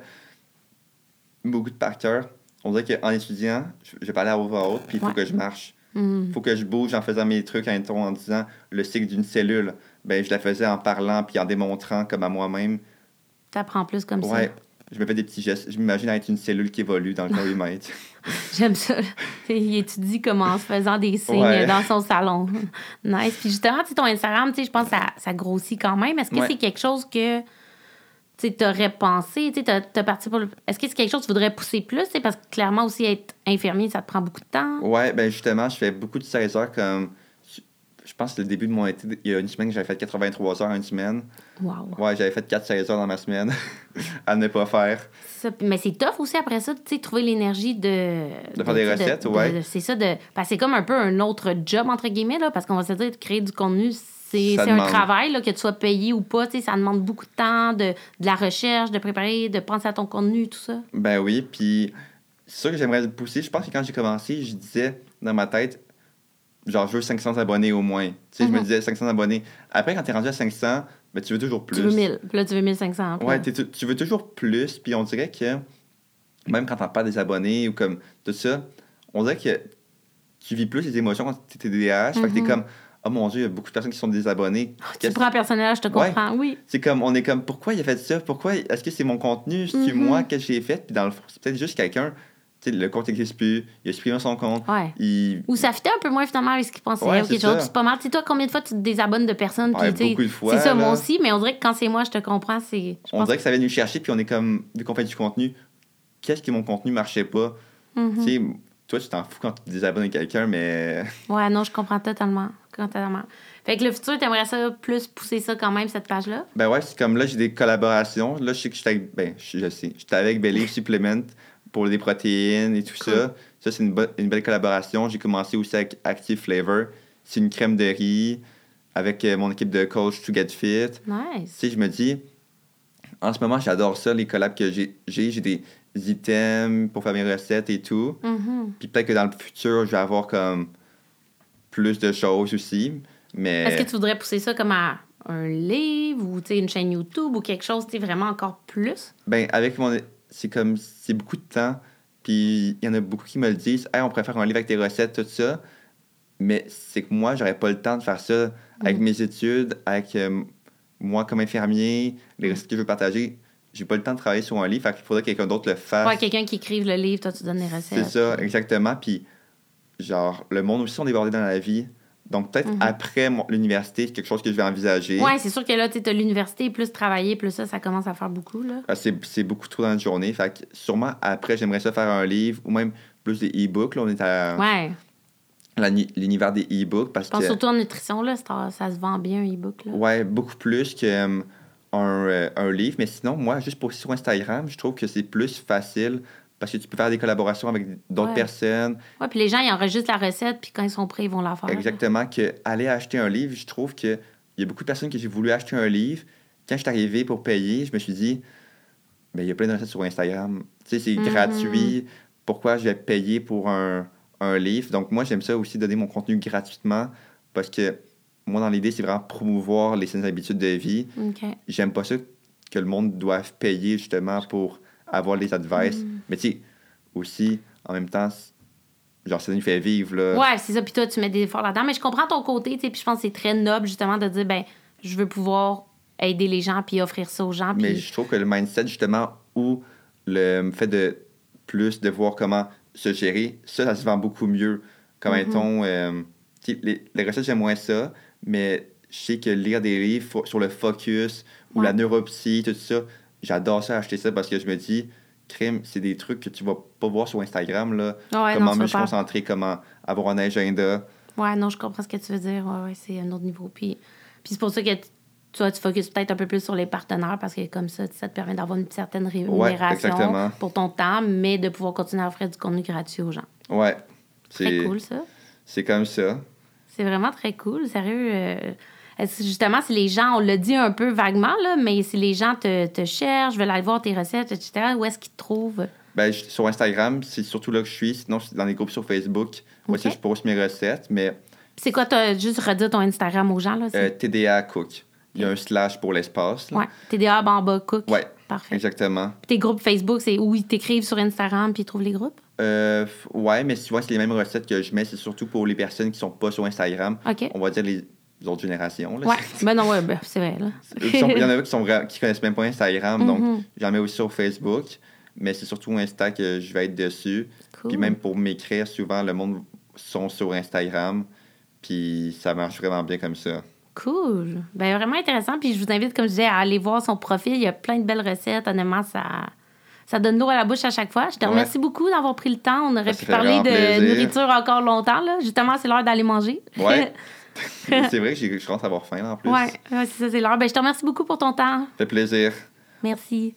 beaucoup de par cœur, on dirait qu'en étudiant, vais parler à voix haute, puis il faut Ouais. que je marche. Il faut que je bouge en faisant mes trucs, en, en disant le cycle d'une cellule. Ben, je la faisais en parlant, puis en démontrant comme à moi-même. T'apprends plus comme Ouais, ça. je me fais des petits gestes. Je m'imagine être une cellule qui évolue dans le périmètre. J'aime ça. il étudie comme en se faisant des signes Ouais. dans son salon. nice. Puis justement, ton Instagram, je pense que ça, ça grossit quand même. Est-ce que Ouais. c'est quelque chose que tu aurais pensé? Tu sais, t'as parti pour le- Est-ce que c'est quelque chose que tu voudrais pousser plus? Parce que clairement aussi, être infirmier, ça te prend beaucoup de temps? Ouais, ben justement, je fais beaucoup de 16 heures comme. Je pense que le début de mon été, il y a une semaine, j'avais fait 83 heures une semaine. Wow. Ouais, j'avais fait 4 16 heures dans ma semaine à ne pas faire. Ça. Mais c'est tough aussi après ça, tu sais, trouver l'énergie de... De faire des recettes, de- ouais. de- C'est ça, de... parce que c'est comme un peu un autre job, entre guillemets, là, parce qu'on va se dire, de créer du contenu, c'est Ça un demande. travail, là, que tu sois payé ou pas, tu sais, ça demande beaucoup de temps, de, de la recherche, de préparer, de penser à ton contenu, tout ça. Ben oui, puis c'est sûr que j'aimerais pousser. Je pense que quand j'ai commencé, je disais dans ma tête, genre, je veux 500 abonnés au moins. Tu sais, je me Mhm. disais 500 abonnés. Après, quand t'es rendu à 500, ben tu veux toujours plus. Tu veux 1000, puis là, tu veux 1500. puis Ouais, tu tu veux toujours plus, puis on dirait que même quand t'en parles des abonnés ou comme tout ça, on dirait que tu vis plus les émotions quand t'es TDAH. Fait que t'es Mhm. comme, oh mon dieu, il y a beaucoup de personnes qui sont désabonnées. Tu Qu'est-ce- prends personnel, je te Ouais. comprends, oui. C'est comme, on est comme, pourquoi il a fait ça? Pourquoi? Est-ce que c'est mon contenu? C'est Mhm. moi que j'ai fait? Puis dans le fond, c'est peut-être juste quelqu'un, tu sais, le compte n'existe plus, il a supprimé son compte, Ouais. il... Ou ça fitait un peu moins finalement avec ce qu'ils pensaient. Ouais, ou c'est pas mal. Tu sais, toi, combien de fois tu te désabonnes de personnes? Ouais, tu beaucoup de fois, C'est ça, moi aussi, mais on dirait que quand c'est moi, je te comprends. c'est On dirait que ça vient nous chercher, puis on est comme, vu qu'on fait du contenu, qu'est-ce que mon contenu marchait pas? Mhm. Tu toi, tu t'en fous quand tu te désabonnes quelqu'un, mais... Ouais, non, je comprends totalement. Totalement. Fait que le futur, t'aimerais ça plus pousser ça quand même, cette page-là? Ben ouais, c'est comme là, j'ai des collaborations. Là, je sais que j'étais avec, ben, je, je sais, j'étais avec Believe Supplement pour des protéines et tout Cool. ça. Ça, c'est une, bo- une belle collaboration. J'ai commencé aussi avec Active Flavor. C'est une crème de riz avec euh, mon équipe de coach To Get Fit. Tu Nice. sais, je me dis, en ce moment, j'adore ça, les collabs que j'ai. J'ai j'ai des items pour faire mes recettes et tout. Mhm. Puis peut-être que dans le futur, je vais avoir comme plus de choses aussi. Mais... Est-ce que tu voudrais pousser ça comme à un livre ou une chaîne YouTube ou quelque chose, vraiment encore plus? Ben, avec mon. C'est comme. C'est beaucoup de temps. Puis il y en a beaucoup qui me le disent. Hey, on pourrait faire un livre avec tes recettes, tout ça. Mais c'est que moi, j'aurais pas le temps de faire ça avec Mhm. mes études, avec euh, moi comme infirmier, les recettes que je veux partager. J'ai pas le temps de travailler sur un livre. Fait qu'il faudrait que quelqu'un d'autre le fasse. Ouais, quelqu'un qui écrive le livre, toi, tu donnes les recettes. c'est ça, exactement. Puis, genre, le monde aussi, on est débordé dans la vie. Donc, peut-être Mhm. après l'université, c'est quelque chose que je vais envisager. Ouais, c'est sûr que là, tu as l'université, plus travailler, plus ça, ça commence à faire beaucoup, là. Ah, C'est beaucoup trop dans la journée. Fait que sûrement après, j'aimerais ça faire un livre ou même plus des e-books. Là, on est à Ouais. l'univers des e-books parce pense que. surtout en nutrition, là, ça, ça se vend bien, un e-book, là. Ouais, beaucoup plus qu'un un, un livre. Mais sinon, moi, juste pour sur Instagram, je trouve que c'est plus facile parce que tu peux faire des collaborations avec d'autres Ouais. personnes. Ouais, puis les gens, ils enregistrent la recette, puis quand ils sont prêts, ils vont la faire. Exactement. Que aller acheter un livre, je trouve que il y a beaucoup de personnes que j'ai voulu acheter un livre. Quand je suis arrivé pour payer, je me suis dit, ben, il y a plein de recettes sur Instagram. Tu sais, c'est Mhm. gratuit. Pourquoi je vais payer pour un, un livre? Donc, moi, j'aime ça aussi donner mon contenu gratuitement parce que moi, dans l'idée, c'est vraiment promouvoir les saines habitudes de vie. J'aime pas ça que le monde doive payer justement pour avoir les advice. Mhm. Mais tu sais, aussi, en même temps, genre, ça nous fait vivre. Là. Ouais, c'est ça. Puis toi, tu mets des efforts là-dedans. Mais je comprends ton côté, tu sais. Puis je pense que c'est très noble, justement, de dire, ben, je veux pouvoir aider les gens, puis offrir ça aux gens. Mais je trouve que le mindset, justement, ou le fait de plus de voir comment se gérer, ça, ça se vend beaucoup mieux. Comme Mhm. étant, euh, les, les recettes, j'aime moins ça, mais je sais que lire des livres sur le focus ou Ouais. la neuropsie, tout ça, j'adore ça, acheter ça parce que je me dis crime, c'est des trucs que tu vas pas voir sur Instagram, là. comment mieux se concentrer, comment avoir un agenda. Ouais, non, je comprends ce que tu veux dire. Ouais, ouais, c'est un autre niveau. Puis, puis c'est pour ça que tu, tu focuses peut-être un peu plus sur les partenaires parce que comme ça, ça te permet d'avoir une certaine rémunération pour ton temps, mais de pouvoir continuer à offrir du contenu gratuit aux gens. Ouais. C'est cool, ça. C'est comme ça. C'est vraiment très cool. Sérieux. Euh, justement, si les gens, on l'a dit un peu vaguement, là, mais si les gens te, te cherchent, veulent aller voir tes recettes, etc., où est-ce qu'ils te trouvent? Ben, sur Instagram, c'est surtout là que je suis. Sinon, c'est dans les groupes sur Facebook. Moi, je poste mes recettes, mais... C'est quoi, as juste redire ton Instagram aux gens, là? Euh, TDA Cook. Il y a un slash pour l'espace. TDA Bamba Cook. Parfait. Exactement. Puis tes groupes Facebook, c'est où ils t'écrivent sur Instagram puis ils trouvent les groupes? Euh, ouais, mais tu vois, c'est les mêmes recettes que je mets. C'est surtout pour les personnes qui sont pas sur Instagram. OK. On va dire les autres générations. Là. Ouais. ben non, ouais, ben, c'est vrai. Là. il y en a qui, sont, qui connaissent même pas Instagram. Donc, mm-hmm. j'en mets aussi sur Facebook. Mais c'est surtout Insta que je vais être dessus. Puis même pour m'écrire, souvent, le monde sont sur Instagram. Puis ça marche vraiment bien comme ça. Cool. Ben, vraiment intéressant. Puis je vous invite, comme je disais, à aller voir son profil. Il y a plein de belles recettes. Honnêtement, ça, ça donne l'eau à la bouche à chaque fois. Je te remercie beaucoup d'avoir pris le temps. On aurait pu parler de nourriture encore longtemps. Là. Justement, c'est l'heure d'aller manger. Ouais. c'est vrai que je commence à avoir faim en plus. Oui, ouais, c'est ça, c'est l'heure. Ben, je te remercie beaucoup pour ton temps. Ça fait plaisir. Merci.